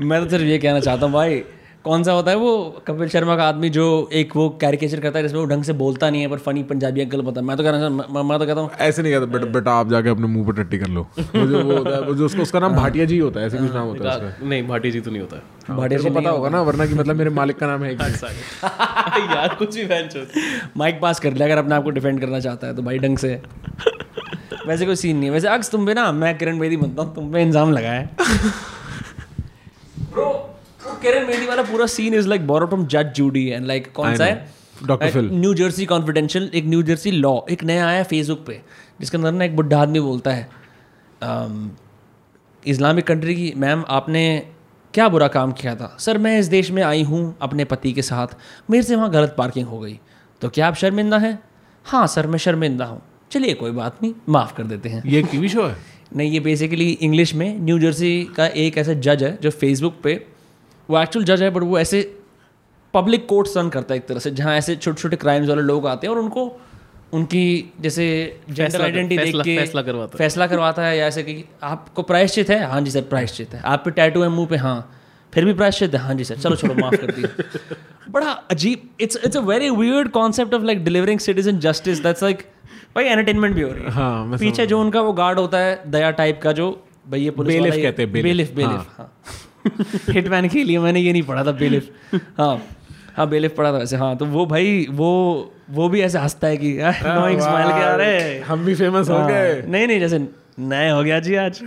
मैं तो सिर्फ़ ये कहना चाहता हूँ भाई कौन सा होता है वो कपिल शर्मा का आदमी जो एक वो कैरिकेचर करता है जिसमें वो ढंग से बोलता नहीं है पर फनी पंजाबी अंकल पता है। मैं तो कहना मैं, मैं तो कहता हूँ ऐसे नहीं कहता बेटा बेटा आप जाके अपने मुँह पर टट्टी कर लो। मुझे वो होता है वो जो उसका उसका नाम भाटिया जी होता है ऐसे कुछ नाम होता है उसका। नहीं भाटी जी तो नहीं होता है। भाटिया तेरे को पता होगा ना वरना कि मतलब मेरे मालिक का नाम है यार कुछ भी फ़ैन माइक पास कर लिया अगर अपने आप को डिफेंड करना चाहता है तो भाई ढंग से। वैसे कोई सीन नहीं है। वैसे अक्स तुम पे ना मैं किरण बेदी बनता हूँ तुम पे इंजाम लगा है। ब्रो किरण बेदी वाला पूरा scene is like borrow from जज जूडी एंड लाइक कौन सा है? Dr. Phil. New Jersey confidential एक न्यू जर्सी लॉ एक नया आया फेसबुक पे जिसके अंदर ना एक बुढ़ा आदमी बोलता है। इस्लामिक कंट्री की मैम आपने क्या बुरा काम किया था? सर मैं इस देश में आई हूँ अपने पति के साथ। मेरे से वहाँ गलत पार्किंग हो गई। तो क्या आप शर्मिंदा हैं? हाँ सर मैं शर्मिंदा हूँ। चलिए कोई बात नहीं माफ़ कर देते हैं। ये टीवी शो है? नहीं ये बेसिकली इंग्लिश में न्यू जर्सी का एक ऐसा जज है जो फेसबुक पे वो एक्चुअल जज है बट वो ऐसे पब्लिक कोर्ट्स रन करता है एक तरह से जहाँ ऐसे छोटे छोटे क्राइम्स वाले लोग आते हैं और उनको उनकी जैसे जेंडर आइडेंटिटी देख के फैसला करवाता है। फैसला करवाता है या ऐसे कि आपको प्रायश्चित है? हाँ जी सर प्रायश्चित है। आप पे टैटू है मुँह पे? हाँ। फिर भी प्रायश्चित है? हाँ जी सर चलो चलो माफ़ कर दिया। बड़ा अजीब it's it's a very weird concept of like delivering citizen justice that's like भाई एंटरटेनमेंट भी हो रही है। हाँ पीछे जो उनका वो गार्ड होता है दया टाइप का जो भाई ये पुलिस ये- कहते हैं, bailiff। bailiff, bailiff, हाँ। हिटमैन के लिए मैंने ये नहीं पढ़ा था बेलिफ। हाँ हाँ बेलिफ पढ़ा था वैसे हाँ तो वो भाई वो वो भी ऐसे हंसता है कि नोइंग स्माइल के आ रहे हाँ, हम भी फ़ेमस हो हाँ, गए। नहीं नहीं जैसे नए हो गया जी आज।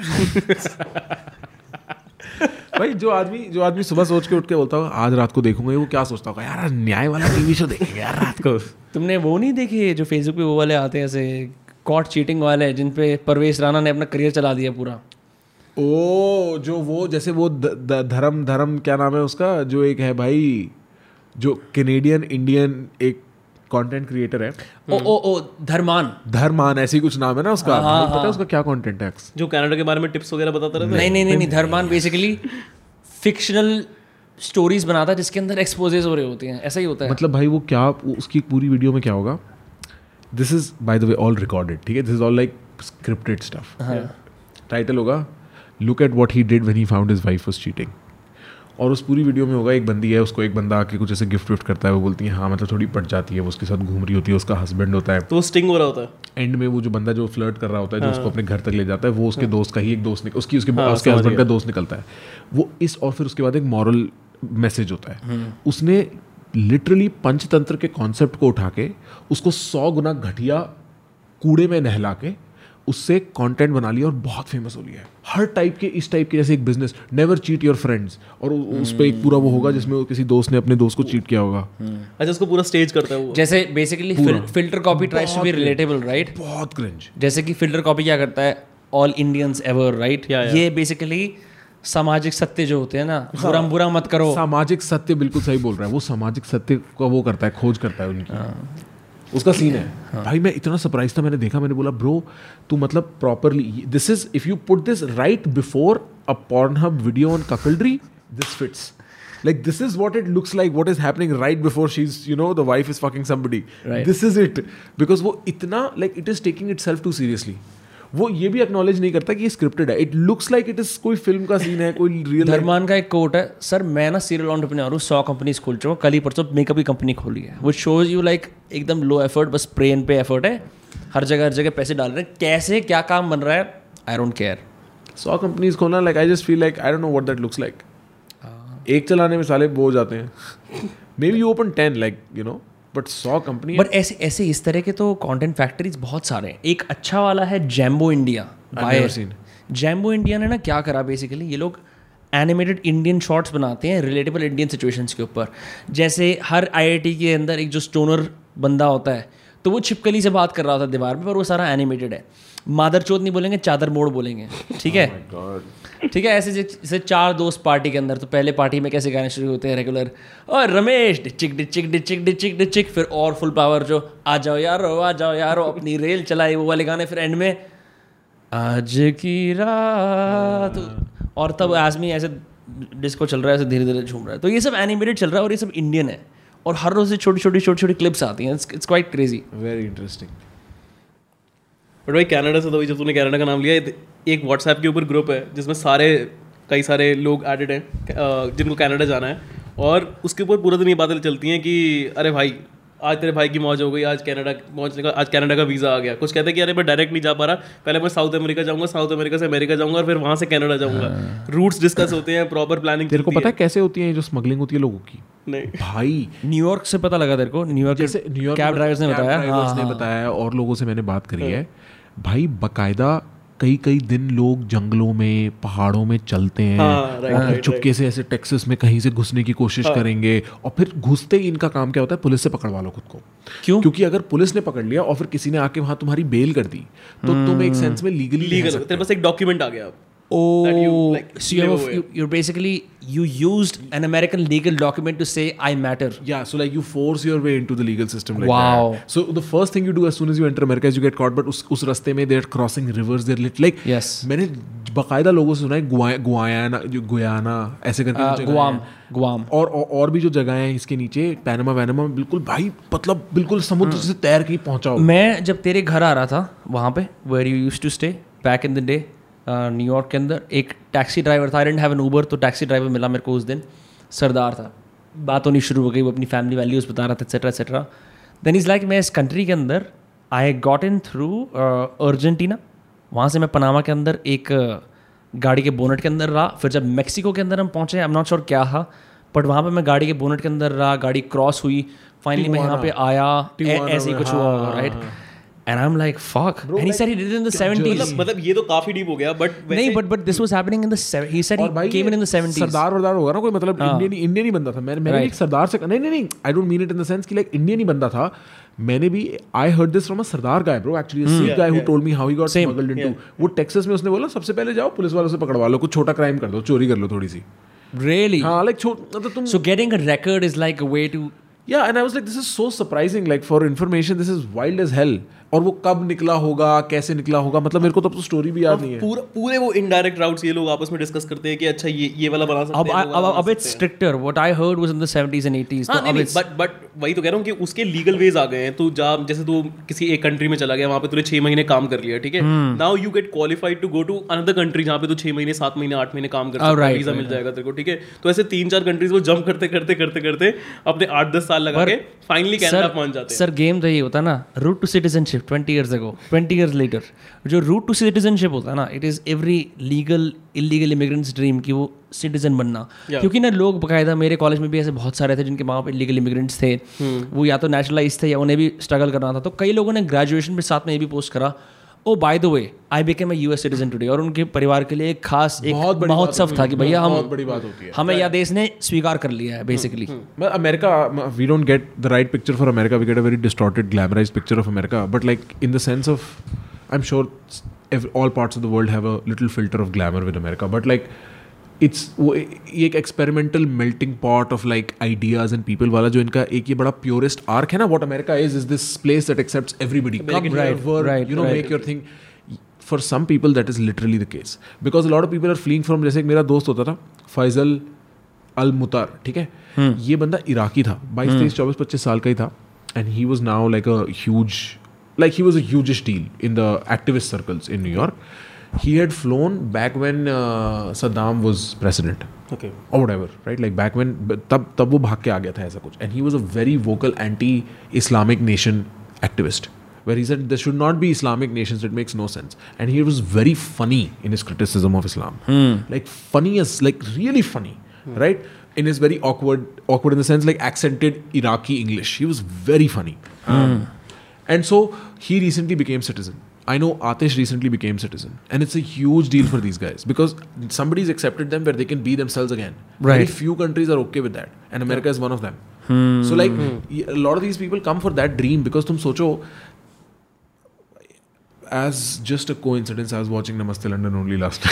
भाई जो आदमी जो आदमी सुबह सोच के उठ के बोलता होगा आज रात को देखूँगा वो क्या सोचता होगा? यार न्याय वाला टीवी शो देखेंगे यार रात को। तुमने वो नहीं देखे जो फेसबुक पे वो वाले आते हैं ऐसे कॉट चीटिंग वाले जिन पे परवेश राणा ने अपना करियर चला दिया पूरा? ओ जो वो जैसे वो द- द- धर्म धर्म क्या नाम है उसका जो एक है भाई जो कैनेडियन इंडियन एक कंटेंट क्रिएटर है। ओ ओ ओ धर्मान। धर्मान ऐसी कुछ नाम है ना उसका। हाँ, भाई, पता है उसका क्या कंटेंट है? जो कनाडा के बारे में टिप्स वगैरह बताता रहता है? नहीं नहीं नहीं नहीं धर्मान बेसिकली फिक्शनल स्टोरीज बनाता है जिसके अंदर एक्सपोजेस हो रहे होते हैं। ऐसा ही होता है। मतलब भाई वो क्या उसकी पूरी वीडियो में क्या होगा? This is by the way all recorded ठीक है? This is all like scripted stuff title होगा look at what he did when he found his wife was cheating और उस पूरी वीडियो में होगा एक बंदी है उसको एक बंदा आके कुछ ऐसे गिफ्ट विफ्ट करता है वो बोलती है हाँ मतलब थोड़ी पट जाती है वो उसके साथ घूम रही होती है उसका हस्बैंड होता है. तो वो स्टिंग हो रहा होता है। एंड में वो जो बंदा जो फ्लर्ट कर रहा होता है जो उसको अपने घर तक ले जाता है वो उसके हाँ। दोस्त का ही एक दोस्त निकल उसकी उसके हाँ, उसके हस्बैंड का दोस्त निकलता है। वो इस और फिर उसके बाद एक मॉरल मैसेज होता है। उसने लिटरली पंचतंत्र के कॉन्सेप्ट को उठा के उसको सौ गुना घटिया कूड़े में नहला के उससे कंटेंट बना लिया और बहुत फ़ेमस हो लिया है। हर टाइप के इस टाइप के जैसे एक business never cheat your friends और उस पर एक पूरा वो होगा जिसमें किसी दोस्त ने अपने दोस्त को चीट किया होगा। अच्छा उसको पूरा स्टेज करता है वो। जैसे basically filter copy tries to be relatable right बहुत क्रिंज जैसे कि फ़िल्टर कॉपी क्या करता है? ऑल इंडियंस एवर राइट या, बेसिकली सामाजिक सत्य जो होते हैं ना बुरा बुरा मत करो। सामाजिक सत्य बिल्कुल सही बोल रहा है। वो सामाजिक सत्य का वो करता है खोज करता है उनकी। उसका सीन है। हाँ. भाई मैं इतना सरप्राइज़ था मैंने देखा मैंने बोला ब्रो तू मतलब properly this is if you put this right before a Pornhub video on cuckoldry this fits like this is what it looks like what is happening right before she is you know the wife is fucking somebody this is it because वो इतना like it is taking itself too seriously वो ये भी acknowledge नहीं करता कि ये scripted है. It looks like it is कोई फ़िल्म का सीन है कोई रियल धर्मान का एक कोट है सर मैं ना सीरियल ऑन्टरप्रेन्योर हूँ सौ कंपनीज़ खोल चुका हूँ कल ही परसों मेकअप की कंपनी खोली है. वो शोज़ यू लाइक एकदम लो एफर्ट बस प्रेन पे एफर्ट है हर जगह हर जगह पैसे डाल रहे हैं। कैसे क्या काम बन रहा है? आई डोंट केयर सौ कंपनीज़ खोलना like I just feel like I don't know what that looks like एक चलाने में साले वो हो जाते हैं। Maybe you open ten like you know but सौ कंपनी बट ऐसे ऐसे इस तरह के तो कंटेंट फैक्ट्रीज बहुत सारे हैं। एक अच्छा वाला है जैम्बो इंडिया जैम्बो इंडिया ने ना क्या करा बेसिकली ये लोग एनिमेटेड इंडियन शॉर्ट्स बनाते हैं रिलेटेबल इंडियन सिचुएशंस के ऊपर। जैसे हर आईआईटी के अंदर एक जो स्टोनर बंदा होता है तो वो छिपकली से बात कर रहा होता है दीवार पे पर वो सारा एनिमेटेड है। मादर चौथ नहीं बोलेंगे चादर मोड़ बोलेंगे। ठीक है? ठीक है, ऐसे जैसे चार दोस्त पार्टी के अंदर तो पहले पार्टी में कैसे गाने शुरू होते हैं रेगुलर और रमेश डिचिक डिचिक डिचिक डिचिक डिचिक फिर और फुल पावर जो, आ जाओ यारो, आ जाओ यारो, अपनी रेल चलाई, वो वाले गाने फिर एंड में, आज की रात। और तब आजमी ऐसे डिस्को चल रहा है, ऐसे धीरे धीरे झूम रहा है। तो ये सब एनिमेटेड चल रहा है और ये सब इंडियन है। और हर रोज छोटी छोटी छोटी छोटी क्लिप्स आती हैं। It's quite crazy very interesting but भाई कनाडा से तो भाई जब तूने कनाडा का नाम लिया एक व्हाट्सएप के ऊपर ग्रुप है जिसमें सारे कई सारे लोग एडेड हैं जिनको कनाडा जाना है। और उसके ऊपर पूरा दिन ये बातें चलती हैं कि अरे भाई आज तेरे भाई की मौज हो गई आज कनाडा पहुँचने का आज कनाडा का वीज़ा आ गया। कुछ कहते हैं कि अरे मैं डायरेक्ट नहीं जा पा रहा पहले मैं साउथ अमेरिका जाऊँगा साउथ अमेरिका से अमेरिका जाऊँगा और फिर वहाँ से कनाडा जाऊँगा। रूट्स डिस्कस होते हैं प्रॉपर प्लानिंग तेरे को पता है कैसे होती है जो स्मगलिंग होती है लोगों की? नहीं। भाई। न्यूयॉर्क से पता लगा तेरे को न्यूयॉर्क जैसे न्यूयॉर्क कैब ड्राइवर्स ने बताया हाँ, ने हाँ। बताया और लोगों से मैंने बात करी है। भाई बकायदा कई कई दिन लोग जंगलों में पहाड़ों में चलते हैं हाँ, right, चुपके से ऐसे टेक्सस में कहीं से घुसने की कोशिश हाँ। करेंगे और फिर घुसते ही इनका काम क्या होता है? पुलिस से पकड़वा लो खुद को। क्यों? क्योंकि अगर पुलिस ने पकड़ लिया और फिर किसी ने आके वहाँ तुम्हारी बेल कर दी तो तुम एक सेंस में लीगली लीगल तेरे पास एक डॉक्यूमेंट आ गया Oh, you, like, so you have a, you, you're basically you used an American legal document to say I matter. Yeah, so like you force your way into the legal system like Wow. that. So the first thing you do as soon as you enter America is you get caught, but उस उस रास्ते में they're crossing rivers, they're lit like Yes. मैंने बकायदा लोगों से सुना है गुआ- गुआयाना जो गुयाना ऐसे करके Uh, है। Guam. और और भी जो जगह है इसके नीचे पैनमा वैनमा बिल्कुल भाई मतलब बिल्कुल समुद्र से तैर के ही पहुंचाओ मैं जब तेरे घर आ रहा था वहाँ पे where you used to stay back in the day New York के अंदर। एक टैक्सी ड्राइवर था। I didn't have an Uber तो टैक्सी ड्राइवर मिला मेरे को उस दिन। सरदार था। बात होनी शुरू हो गई। वो अपनी फैमिली वैल्यूज़ बता रहा था etcetera etcetera then is like मैं इस कंट्री के अंदर I got in through Argentina वहाँ से मैं पनामा के अंदर एक गाड़ी के बोनट के अंदर रहा। फिर जब मेक्सिको के अंदर हम पहुँचे आई एम नॉट श्योर क्या था बट वहाँ पर मैं गाड़ी के बोनट के अंदर रहा। गाड़ी क्रॉस हुई। फाइनली मैं यहाँ पे आया। ऐसे ही कुछ हुआ हाँ, होगा हाँ, right and I am like fuck and he said he did in the 70s मतलब मतलब ये तो काफ़ी डीप हो गया बट नहीं but but this was happening in the he said he came in in the 70s sardar वरदार होगा ना कोई मतलब इंडियन इंडियन ही बंदा था। मैंने मैंने. एक सरदार से नहीं नहीं नहीं I don't mean it in the sense कि लाइक इंडियन ही बंदा था। मैंने भी I heard this from a sardar guy bro actually Sikh guy who told me how he got smuggled into वो टेक्सास में उसने बोला सबसे पहले जाओ पुलिस वालों से पकड़वा लो कुछ छोटा क्राइम कर दो चोरी कर लो थोड़ी सी। Really? हाँ लाइक मतलब तुम so getting a record is like a way to या and I was like this is so surprising like for information this is wild as hell और वो कब निकला होगा कैसे निकला होगा? मतलब मेरे को तो स्टोरी भी याद नहीं है। पूरा पूरे वो इनडायरेक्ट राउट्स ये लोग आपस में डिस्कस करते हैं कि अच्छा ये ये वाला बना सकते अब हैं अब अब बना it's सकते हैं। stricter. What i heard was in the 70s and 80s हाँ तो नहीं अब नहीं बट बट वही तो कह रहा हूँ कि उसके लीगल वेज आ गए हैं। तो जा जैसे तू किसी एक कंट्री में चला गया वहाँ पे तूने छह महीने काम कर लिया ठीक है। Now you get qualified to go to another country जहाँ पे तू छह महीने सात महीने आठ महीने काम कर सकता है वीज़ा मिल जाएगा तेरे को ठीक है? तो ऐसे तीन चार कंट्रीज़ वो जंप करते करते करते करते अपने आठ दस साल लगा के फाइनली कनाडा पहुँच जाते हैं। सर गेम तो यही होता है ना route to citizenship 20 years ago twenty years later जो रूट टू सिटीजनशिप होता है ना it is every legal illegal immigrants dream कि वो सिटीजन बनना। Yeah. क्योंकि ना लोग बकायदा मेरे कॉलेज में भी ऐसे बहुत सारे थे जिनके माँ बाप इलीगल इमिग्रेंट्स थे। वो या तो नेशनलाइज थे या उन्हें भी स्ट्रगल करना था। तो कई लोगों ने ग्रेजुएशन पर साथ में ये भी पोस्ट करा। ओ by the way I became U S citizen today और उनके परिवार के लिए एक खास एक बहुत बड़ी महोत्सव था, था कि भैया हम बहुत बड़ी बात होती है। हमें यह देश ने स्वीकार कर लिया है basically America we don't get the right picture for America we get a very distorted glamorise picture of America but like in the sense of I am sure all parts of the world have a little filter of glamour with America but like it's वो ये एक experimental melting pot of like ideas and people वाला जो इनका एक ये बड़ा purest arc है ना what America is is this place that accepts everybody right. make your thing. For some people that is literally the case. Because a lot of people are fleeing from जैसे मेरा दोस्त होता था फैजल अल मुतार ठीक है? ये बंदा इराकी था बाईस तेईस चौबीस पच्चीस साल का ही था। And he was now like a huge like he was a hugest deal in the activist circles in New York he had flown back when uh, Saddam was president Okay. or whatever, right? Like back when तब तब वो भाग के आ गया था ऐसा कुछ and he was a very vocal anti-Islamic nation activist where he said there should not be Islamic nations it makes no sense and he was very funny in his criticism of Islam like funny as like really funny right in his very awkward awkward in the sense like accented Iraqi English he was very funny Um, and so he recently became citizen. I know Atish recently became citizen. And it's a huge deal for these guys because somebody's accepted them where they can be themselves again. Very Right. few countries are okay with that. And America is one of them. So like y- a lot of these people come for that dream because तुम सोचो As just a coincidence I watching Namaste London only last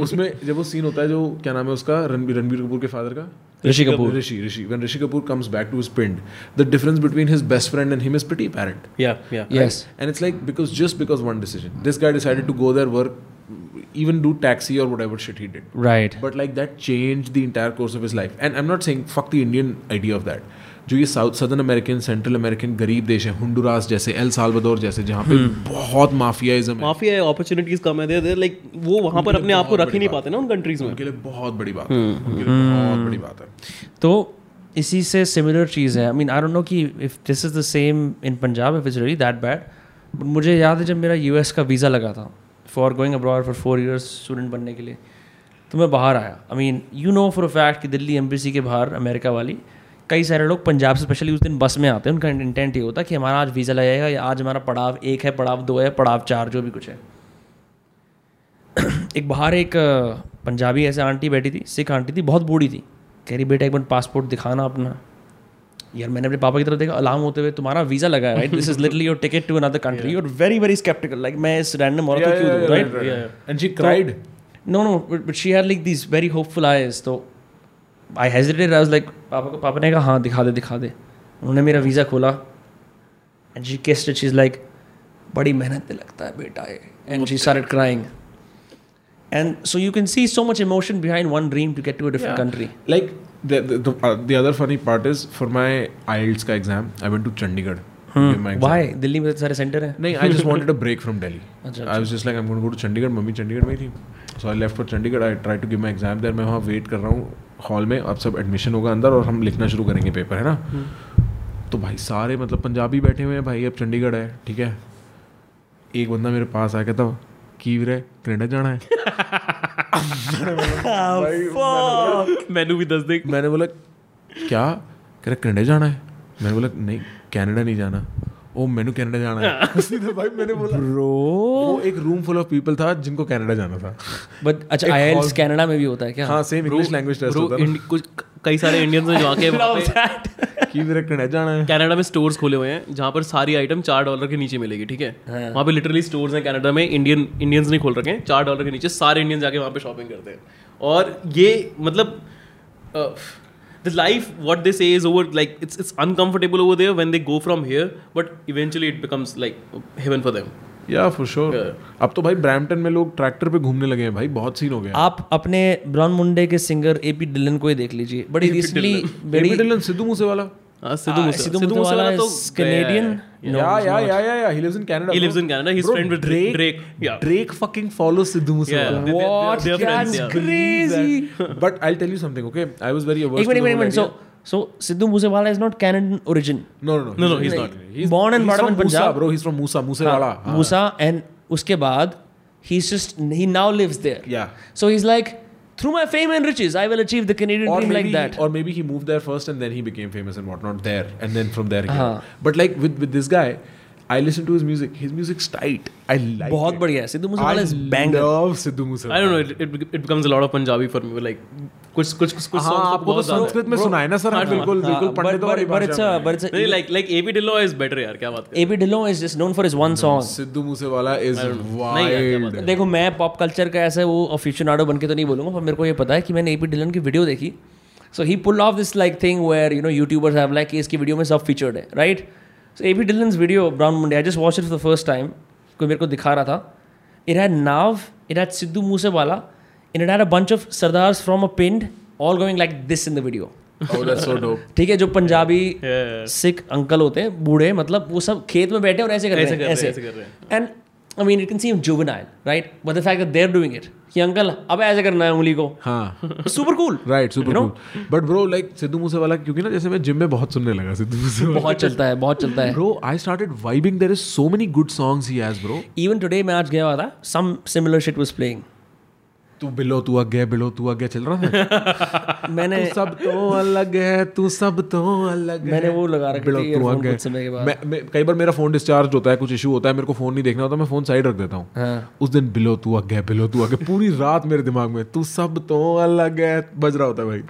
उसमें जब वो scene होता है जो क्या नाम है उसका रणबीर रणबीर कपूर के फादर का? Rishi Kapoor. Rishi Rishi. When Rishi Kapoor comes back to his pind the difference between his best friend and him is pretty apparent yeah yeah yes and it's like because just because one decision this guy decided to go there work even do taxi or whatever shit he did. Right. But like that changed the entire course of his life. And i'm not saying fuck the indian idea of that. जो ये south southern American central American गरीब देश है हुंडुरास जैसे El Salvador जैसे जहाँ पे बहुत माफियाइज्म है। माफिया अपॉर्चुनिटीज़ कम है दे लाइक वो वहाँ पर अपने आप को रख ही नहीं पाते ना उन कंट्रीज़ में। उनके लिए बहुत बड़ी बात है। उनके लिए बहुत बड़ी बात है। तो इसी से सिमिलर चीज़ है। I mean I don't know कि if this is the same in Punjab if it's really that bad but मुझे याद है जब मेरा यूएस का वीज़ा लगा था for going abroad for four years student बनने के लिए तो मैं बाहर आया। I mean you know for a fact कि दिल्ली एम्बेसी के बाहर अमेरिका वाली कई सारे लोग पंजाब से स्पेशली उस दिन बस में आते हैं। उनका इंटेंट ये होता है कि हमारा आज वीज़ा लगेगा या आज हमारा पड़ाव एक है पड़ाव दो है पड़ाव चार जो भी कुछ है। एक बाहर एक पंजाबी ऐसे आंटी बैठी थी सिख आंटी थी बहुत बूढ़ी थी। कह रही बेटा एक बार पासपोर्ट दिखाना अपना। यार मैंने अपने पापा की तरफ़ देखा अलार्म होते हुए तुम्हारा वीज़ा लगा है right this is literally your ticket to another country you are very very skeptical like मैं इस रैंडम औरत को क्यों दूँ right and she cried? No no but she had like this very hopeful eyes तो I hesitated I was like पापा को पापा ने कहा हाँ दिखा दे दिखा दे. उन्होंने मेरा वीज़ा खोला। एंड जी केस्ट इट इज़ लाइक बड़ी मेहनत पे लगता है बेटा ये. And she started crying and so you can see so much emotion behind one dream to get to a different country like the the, the, uh, the other funny part is for my IELTS का exam I went to Chandigarh. Why Delhi में तो सारे centre हैं। नहीं I just wanted a break from Delhi. अच्छा, I was just like I'm going to go to Chandigarh. Mummy Chandigarh में थी। So I left for Chandigarh. I tried to give my exam there. मैं वहाँ wait कर रहा हूँ hall में। अब सब एडमिशन होगा अंदर और हम लिखना शुरू करेंगे पेपर है ना? तो भाई सारे मतलब पंजाबी बैठे हुए हैं भाई अब चंडीगढ़ है ठीक है? एक बंदा मेरे पास आया कहता की वीरे कनाडा जाना है? मेनू भी दस दे मैंने बोला क्या? कह रहा कनाडा जाना है? मैंने बोला नहीं कनाडा नहीं जाना। ओ मैंने कनाडा जाना है। सीधे भाई मैंने बोला। ब्रो। वो एक रूम फुल ऑफ़ पीपल था जिनको कनाडा जाना था। बट अच्छा आईएलटीएस कनाडा में भी होता है क्या? हाँ same English language test bro होता था। कुछ कई सारे इंडियंस हैं जो आके कि मेरा कनाडा जाना है। कनाडा में स्टोर्स खोले हुए हैं जहाँ पर सारी आइटम चार डॉलर के नीचे मिलेगी ठीक है? वहाँ पे लिटरली स्टोर्स हैं कनाडा में इंडियन इंडियंस नहीं खोल रखे हैं चार डॉलर के नीचे सारे इंडियंस जाके वहाँ पे शॉपिंग करते हैं। और ये मतलब the life what they say is over like it's it's uncomfortable over there when they go from here but eventually it becomes like heaven for them yeah for sure Yeah. अब तो भाई Brampton में लोग tractor पे घूमने लगे हैं भाई बहुत सीन हो गया आप अपने ब्राउन मुंडे के सिंगर एपी डिलन को ही देख लीजिए बड़ी रिसेंटली एपी डिलन सिद्धू मूसेवाला हाँ Ah, मूसेवाला तो is Canadian? No, he's या not. या या या he lives in Canada He bro. lives in Canada. He's Bro, friend with Drake Drake. Yeah. Drake fucking follows Sidhu Yeah, Moosewaala they- What? they're friends, That's yeah. crazy. but I'll tell you something okay I was very averse the minute whole so so Sidhu Moosewala is not Canadian origin idea. no no no No, no, he's he's not. he's Born and brought up in Punjab. bro he's from Musa Moosewaala हाँ. मूसा and उसके बाद he is just he now lives yeah so he is like through my fame and riches i will achieve the canadian or dream like that He, or maybe he moved there first and then he became famous and whatnot there and then from there he हाँ. came. but like with with this guy I listen to his music. His music's tight. I like बहुत it. बढ़िया है। Sidhu Moosewala I is banger. love Sidhu Moosewaala I don't know. It, it, it becomes a lot of Punjabi for me. Like कुछ कुछ कुछ कुछ हाँ songs तो आपको तो संस्कृत में सुनाए ना सर आप बिल्कुल बिल्कुल पंडितों वाली but it's a but it's a नहीं like like AB Dillon is better यार क्या बात कर। AB Dillon is just known for his one song. Sidhu Moosewala बात वाइल्ड देखो मैं पॉप कल्चर का ऐसा वो अफिशनाडो बन के तो नहीं बोलूँगा पर मेरे को ये पता है कि मैंने एपी डिलन की वीडियो देखी। So he pull off this like thing where you know YouTubers have like इसकी वीडियो में सब फीचर्ड है right so A B Dhillon's video brown Munde I just watch it for the first time कोई मेरे को दिखा रहा था। It had now it had Sidhu Moosewala in it had a bunch of Sardars from a pind all going like this in the video Oh, that's so dope. ठीक है जो Punjabi Sikh uncle होते हैं बूढ़े मतलब वो सब खेत में बैठे और ऐसे कर रहे हैं कर रहे ऐसे। ऐसे कर रहे हैं। And I mean it can seem juvenile, but the fact that they are doing it कि अंकल अब ऐसे करना है उंगली को हाँ। Super cool right super? Cool but bro like Sidhu Moosewala क्योंकि ना जैसे मैं जिम में बहुत सुनने लगा सिद्धू मूसेवाला बहुत चलता है बहुत चलता है। Bro I started vibing there is so many good songs he has bro even today मैं आज गया हुआ था some similar shit was playing तू बिलो तू अगे बिलो तू अगे चल रहा था मैंने तू सब तो अलग है तू सब तो अलग है। मैंने वो लगा रखा बिलो थी तू अगे कुछ समय के बाद। मैं, मैं कई बार मेरा फ़ोन डिस्चार्ज होता है कुछ इशू होता है मेरे को फ़ोन नहीं देखना होता मैं फ़ोन साइड रख देता हूँ। हाँ। उस दिन बिलो तू अगे बिलो तू अगे पूरी रात मेरे दिमाग में तू सब तो अलग है बज रहा होता है भाई।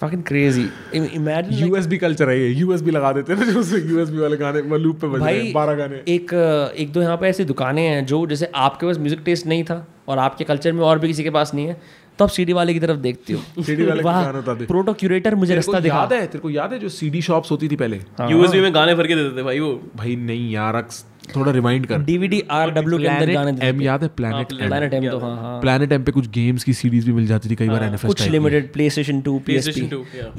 Fucking crazy. Imagine like, USB culture है ये। यूएसबी लगा देते हैं जो उसमें यूएसबी वाले गाने वो लूप पे बज रहे हैं बारह गाने। एक एक दो यहाँ पे ऐसी दुकानें हैं जो जैसे आपके पास म्यूज़िक टेस्ट नहीं था और आपके कल्चर में और भी किसी के पास नहीं है तो आप सीडी वाले की तरफ़ देखते हो। सीडी वाले का गाना बता प्रोटो क्यूरेटर मुझे रास्ता दिखा। याद है तेरे को याद है जो सीडी शॉप्स होती थी पहले? यूएसबी में गाने भर के देते थे भाई वो। भाई नहीं यार थोड़ा रिमाइंड कर। डीवीडी आरडब्ल्यू के अंदर गाने एम याद है प्लैनेट प्लैनेट एम तो हाँ हाँ। प्लैनेट एम पे कुछ गेम्स की सीरीज़ भी मिल जाती थी कई बार एनएफएस कुछ limited PlayStation 2 PSP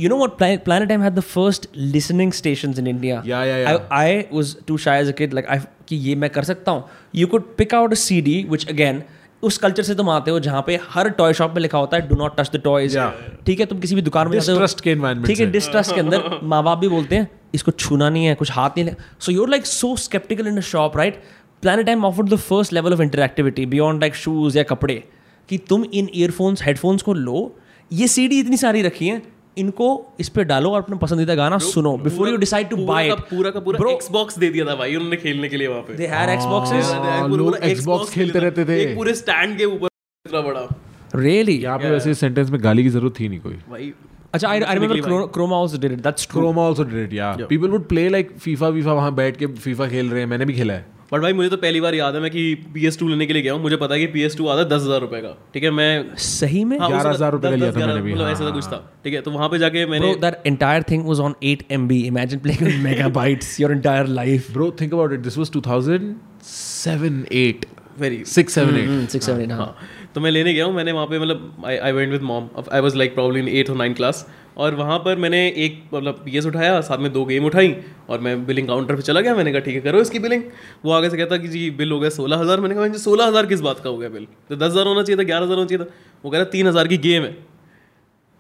you know what Planet M had the first listening stations in India yeah I was too shy as a kid like I कि ये मैं कर सकता हूँ। You could pick out a CD which again उस culture से तुम आते हो जहाँ पे हर टॉय शॉप में लिखा होता है do not touch the toys ठीक है तुम किसी भी दुकान में जाते हो। Distrust के ठीक है डिस्ट्रस्ट के अंदर माँ बाप भी बोलते हैं इसको छूना नहीं है कुछ हाथ नहीं so you're like so sceptical in a shop right Planet time offered the first level of interactivity beyond like shoes या कपड़े कि तुम इन ईयरफोन्स हेडफोन्स को लो। ये सीडी इतनी सारी रखी है इनको इस पे डालो और अपना पसंदीदा गाना सुनो before you decide to buy it पूरा का पूरा Bro. Xbox दे दिया था भाई उन्होंने खेलने के लिए वहाँ पे। दे हैड एक्सबॉक्सेस हाँ, पूरा- लोग पूरा खेलते रहते थे। एक पूरे स्टैंड के ऊपर इतना बड़ा। रियली यहाँ पे वैसे सेंटेंस में गाली की ज़रूरत थी नहीं कोई। भाई अच्छा I I remember Croma also did it that's true Croma also did it yeah people would play like FIFA वीफा वहाँ बैठ के फीफा खेल रहे हैं मैंने भी खेला है। बट भाई मुझे तो पहली बार याद है मैं कि पी एस टू लेने के लिए गया हूँ। मुझे पता है कि पी एस टू आता है दस हज़ार रुपए का ठीक है? मैं सही में? हाँ, उस- 11,000 रुपए का लिया था मैंने भी, मतलब हाँ, ऐसा कुछ था ठीक है? तो वहाँ पे जाके मैंने Bro, that entire thing was on 8 MB. Imagine playing with megabytes your entire life. Bro think about it this was 2007 8 very 6 7 8 Mm, six, seven, eight, हाँ. तो मैं लेने गया हूँ मैंने वहाँ पे मतलब I went with mom I was like probably in eight और नाइन क्लास और वहाँ पर मैंने एक मतलब पी एस उठाया साथ में दो गेम उठाई, और मैं बिलिंग काउंटर पे चला गया। मैंने कहा, ठीक है, करो इसकी बिलिंग वो आगे से कहता कि, जी बिल हो गया सोलह हज़ार. मैंने कहा सोलह हज़ार किस बात का हो गया बिल तो दस हज़ार होना चाहिए था, ग्यारह हज़ार होना चाहिए था। वो कह रहा, तीन हज़ार की गेम है।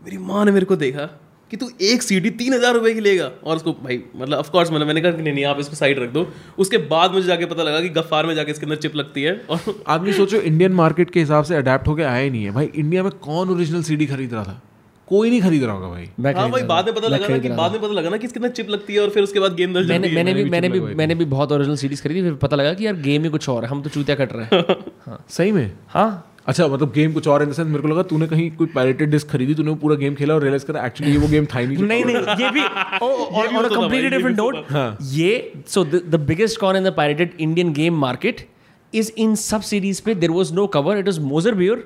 मेरी माँ ने मेरे को देखा कि तू एक सीडी तीन हज़ार रुपये की लेगा। और उसको, भाई मतलब ऑफ़ कोर्स मतलब मैंने कहा कि नहीं नहीं, आप इसको साइड रख दो। उसके बाद मुझे जाके पता लगा कि गफ्फार में जाके इसके अंदर चिप लगती है, और आदमी सोचो इंडियन मार्केट के हिसाब से अडेप्ट होकर आया ही नहीं है। भाई इंडिया में कौन ओरिजिनल सीडी खरीद रहा था? कोई नहीं खरीद रहा होगा भाई। मैं हाँ भाई बाद में पता लगा ना कि बाद में पता लगा ना कि इसके अंदर चिप लगती है और फिर उसके बाद गेम दल मैंने मैंने भी मैंने भी मैंने भी बहुत ओरिजिनल सीरीज़ खरीदी फिर पता लगा कि यार गेम ही कुछ और है हम तो चूतिया कट रहे हैं। सही में? हाँ। अच्छा मतलब गेम कुछ और इन सेंस मेरे को लगा तूने कहीं कोई पायरेटेड डिस्क खरीदी तूने वो पूरा गेम खेला और रियलाइज़ करा एक्चुअली ये वो गेम था ही नहीं नहीं नहीं ये भी on a completely different note ये so the biggest con in the pirated Indian game market is in सब सीरीज़ पे there was no cover it was Moser Baer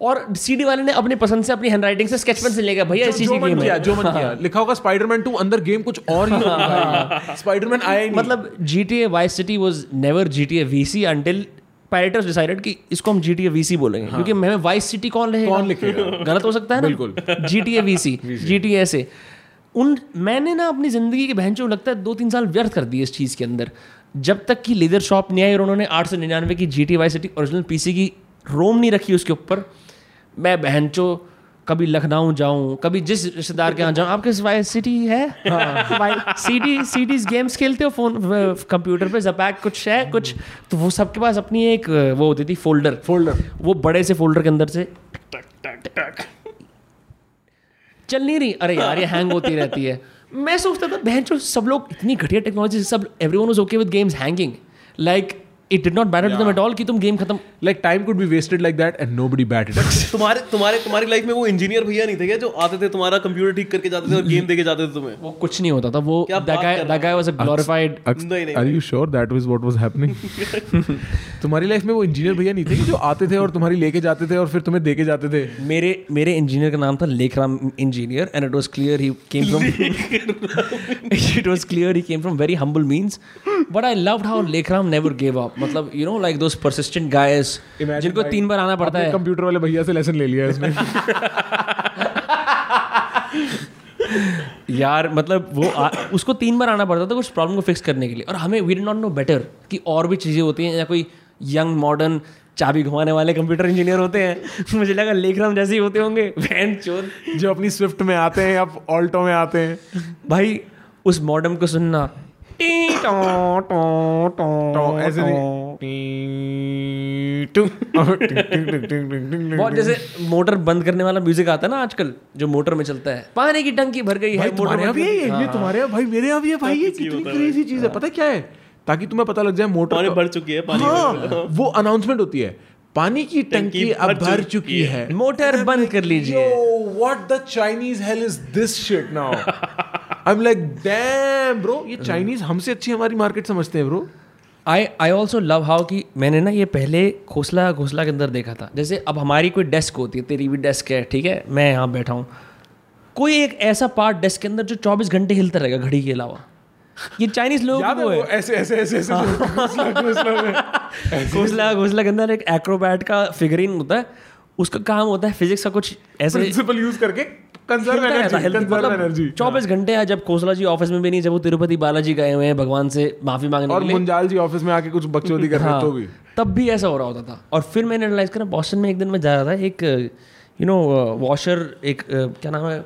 और सीडी वाले ने अपनी पसंद से अपनी हैंडराइटिंग से स्केच पेन से लेगा भैया जो, ऐसी जो सी मन गेम किया जो मन किया। लिखा होगा स्पाइडरमैन 2 अंदर गेम कुछ और ही होगा। स्पाइडरमैन आया ही मतलब was never G T A V C until pirates decided कि इसको हम जी टी ए वी सी बोलेंगे। क्योंकि मैं वाइस सिटी कौन रहेगा? कौन लिखेगा? गलत हो सकता है ना? बिल्कुल। G T A V C G T A से। उन मैंने ना अपनी ज़िंदगी के बहन लगता है दो तीन साल व्यर्थ कर दिए इस चीज़ के अंदर। जब तक कि लेदर शॉप नहीं आई और उन्होंने आठ सौ निन्यानवे की G T Vice City original PC की रोम नहीं रखी उसके ऊपर मैं बहन चो कभी लखनऊ जाऊँ कभी जिस रिश्तेदार के यहाँ जाऊँ। आपके वाई सिटी है? हाँ। सीडी सीडीज गेम्स खेलते हो? फ़ोन कंप्यूटर पे जपैक कुछ है? कुछ? तो वो सबके पास अपनी एक वो होती थी फोल्डर फोल्डर वो बड़े से फोल्डर के अंदर से चल नहीं रही। अरे यार ये हैंग होती रहती है। मैं सोचता था बहन सब लोग इतनी घटिया टेक्नोलॉजी सब everyone was okay with games hanging like it did not matter to them at all कि तुम गेम खत्म like time could be wasted like that and nobody batted तुम्हारे तुम्हारे तुम्हारी लाइफ में वो इंजीनियर भैया नहीं थे क्या जो आते थे तुम्हारा कंप्यूटर ठीक करके जाते थे और गेम देके जाते थे तुम्हें? वो कुछ नहीं होता था वो that guy that guy was a glorified नहीं, नहीं, are you sure that was what was happening तुम्हारी लाइफ में वो इंजीनियर भैया नहीं थे कि जो आते थे और तुम्हारी लेके जाते थे और फिर तुम्हें देके जाते थे? मेरे मेरे इंजीनियर का नाम था Lekhram engineer and it was clear he came from it was clear he came from very humble means but I loved how Lekhram never give up मतलब you know like those persistent guys जिनको तीन बार आना पड़ता है। Computer वाले भैया से lesson ले लिया इसने। यार मतलब वो आ, उसको तीन बार आना पड़ता था कुछ प्रॉब्लम को फिक्स करने के लिए। और हमें we did not know better कि और भी चीज़ें होती हैं या कोई यंग मॉडर्न चाबी घुमाने वाले कंप्यूटर इंजीनियर होते हैं। मुझे लगा लेखराम जैसे ही होते होंगे वैन चोर। जो अपनी स्विफ्ट में आते हैं या ऑल्टो में आते हैं। भाई उस मॉडर्न को सुनना ऐसे बहुत जैसे मोटर बंद करने वाला म्यूज़िक आता है ना आजकल जो मोटर में चलता है। पानी की टंकी भर गई है भाई तुम्हारे मोटर भी है ये हाँ, तुम्हारे यहाँ भाई मेरे यहाँ भी है भाई ये कितनी क्रेजी चीज़ है पता क्या है? ताकि तुम्हें पता लग जाए मोटर भर चुकी है पानी हाँ वो अनाउंसमेंट होती है पानी की टंकी अब भर चुकी है। मोटर बंद कर लीजिए। What the Chinese hell is this shit now I am like damn bro ये चाइनीज़ हमसे अच्छी हमारी मार्केट समझते हैं bro I I also love how कि मैंने ना ये पहले घोसला घोसला के अंदर देखा था। जैसे अब हमारी कोई डेस्क होती है तेरी भी डेस्क है ठीक है? मैं यहाँ बैठा हूँ। कोई एक ऐसा पार्ट डेस्क के अंदर जो 24 घंटे हिलता रहेगा घड़ी के अलावा? ये चाइनीज़ लोग याद है ऐसे ऐसे ऐसे ऐसे घोसला घोसला के अंदर एक एक्रोबैट का फिगरिन होता है। उसका काम होता है फिजिक्स का कुछ ऐसे प्रिंसिपल यूज़ करके कंजर्व खेलता रहता है, एनर्जी कंजर्व मतलब एनर्जी चौबीस घंटे आज जब खोसला जी ऑफ़िस में भी नहीं जब वो तिरुपति बालाजी गए हुए हैं भगवान से माफ़ी मांगने और मुंजाल जी ऑफ़िस में आके कुछ बकचोदी कर रहे हाँ, तो भी। तब भी ऐसा हो रहा होता था। और फिर मैंने रियलाइज़ करा बॉस्टन में एक दिन मैं जा रहा था एक यू नो वॉशर एक क्या नाम है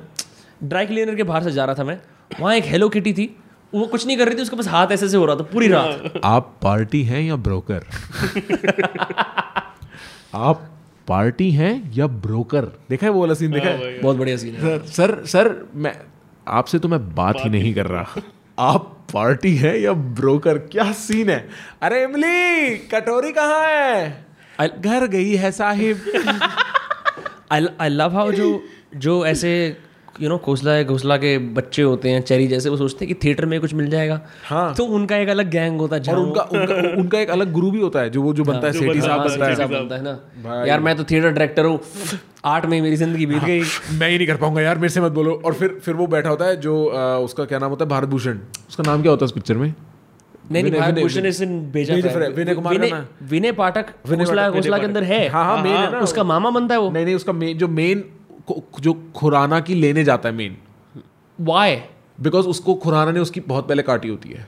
ड्राई क्लीनर के बाहर से जा रहा था मैं। वहाँ एक हेलो किटी थी वो कुछ नहीं कर रही थी उसके पास हाथ ऐसे से हो रहा था पूरी रात। आप पार्टी हैं या ब्रोकर? आप पार्टी हैं या ब्रोकर? देखा है वो वाला सीन देखा है? बहुत बढ़िया सीन है। सर सर सर मैं आपसे तो मैं बात ही नहीं कर रहा। आप पार्टी है या ब्रोकर? क्या सीन है? अरे इमली कटोरी कहाँ है? घर गई है साहिब। आई लव हाउ जो जो ऐसे यू नो खोसला घोसला के बच्चे होते हैं चेरी जैसे वो सोचते हैं कि थिएटर में कुछ मिल जाएगा। हाँ। तो उनका एक अलग गैंग होता है और उनका उनका उनका एक अलग गुरु भी होता है जो वो जो बनता है सेठी साहब हाँ, बनता है। है ना। यार मैं तो थिएटर डायरेक्टर हूँ आठ में मेरी ज़िंदगी बीत गई। मैं ही नहीं कर पाऊँगा यार मेरे से मत बोलो। और फिर फिर वो बैठा होता है जो उसका क्या नाम होता है भारत भूषण उसका नाम क्या होता है उस पिक्चर में? नहीं नहीं भारत भूषण इस दिन भेजा विनय कुमार विनय पाठक घोसला घोसला के अंदर है। हाँ हाँ है उसका मामा बनता है वो। नहीं नहीं उसका जो मेन जो खुराना की लेने जाता है मेन वाई बिकॉज़ उसको खुराना ने उसकी बहुत पहले काटी होती है।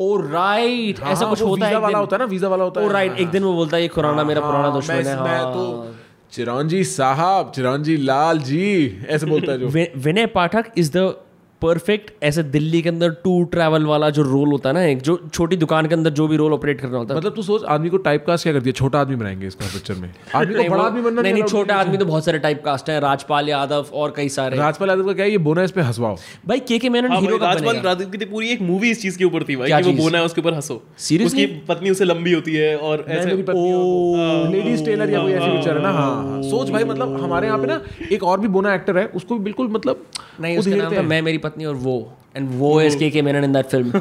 ओ राइट हाँ, ऐसा हाँ, कुछ होता है वाला होता है ना वीज़ा वाला होता है। ओ राइट हाँ, एक दिन वो बोलता है ये खुराना मेरा हाँ, पुराना मैं- दुश्मन है। मैं हाँ। तो चिरंजी साहब चिरंजी लाल जी ऐसे बोलता है जो। Vinay Pathak is the perfect ऐसे दिल्ली के अंदर टू ट्रैवल वाला जो रोल होता है ना एक जो छोटी दुकान के अंदर जो भी रोल ऑपरेट करना होता है। मतलब तू सोच आदमी को टाइप कास्ट क्या कर दिया छोटा आदमी बनाएँगे इसका पिक्चर में। आदमी को बड़ा आदमी बनना नहीं नहीं छोटा आदमी तो बहुत सारे टाइप कास्ट है। राजपाल यादव और कई सारे। राजपाल यादव का क्या है? ये बोना इस पे हंसवाओ। भाई के के मेनन हाँ हीरो का राजपाल राजदीप की तो पूरी एक मूवी इस चीज़ के ऊपर थी भाई कि वो बोना है उसके ऊपर हंसो? उसकी पत्नी उससे लंबी होती है और ऐसे लेडीज़ टेलर या कोई ऐसी पिक्चर है ना? हाँ हाँ। सोच भाई मतलब हमारे यहाँ पे ना एक और भी बोना एक्टर है उसको भी बिल्कुल मतलब नहीं उसका नाम उधेड़ते मैं मेरी पत्नी और वो एंड वो is K K Menon in that film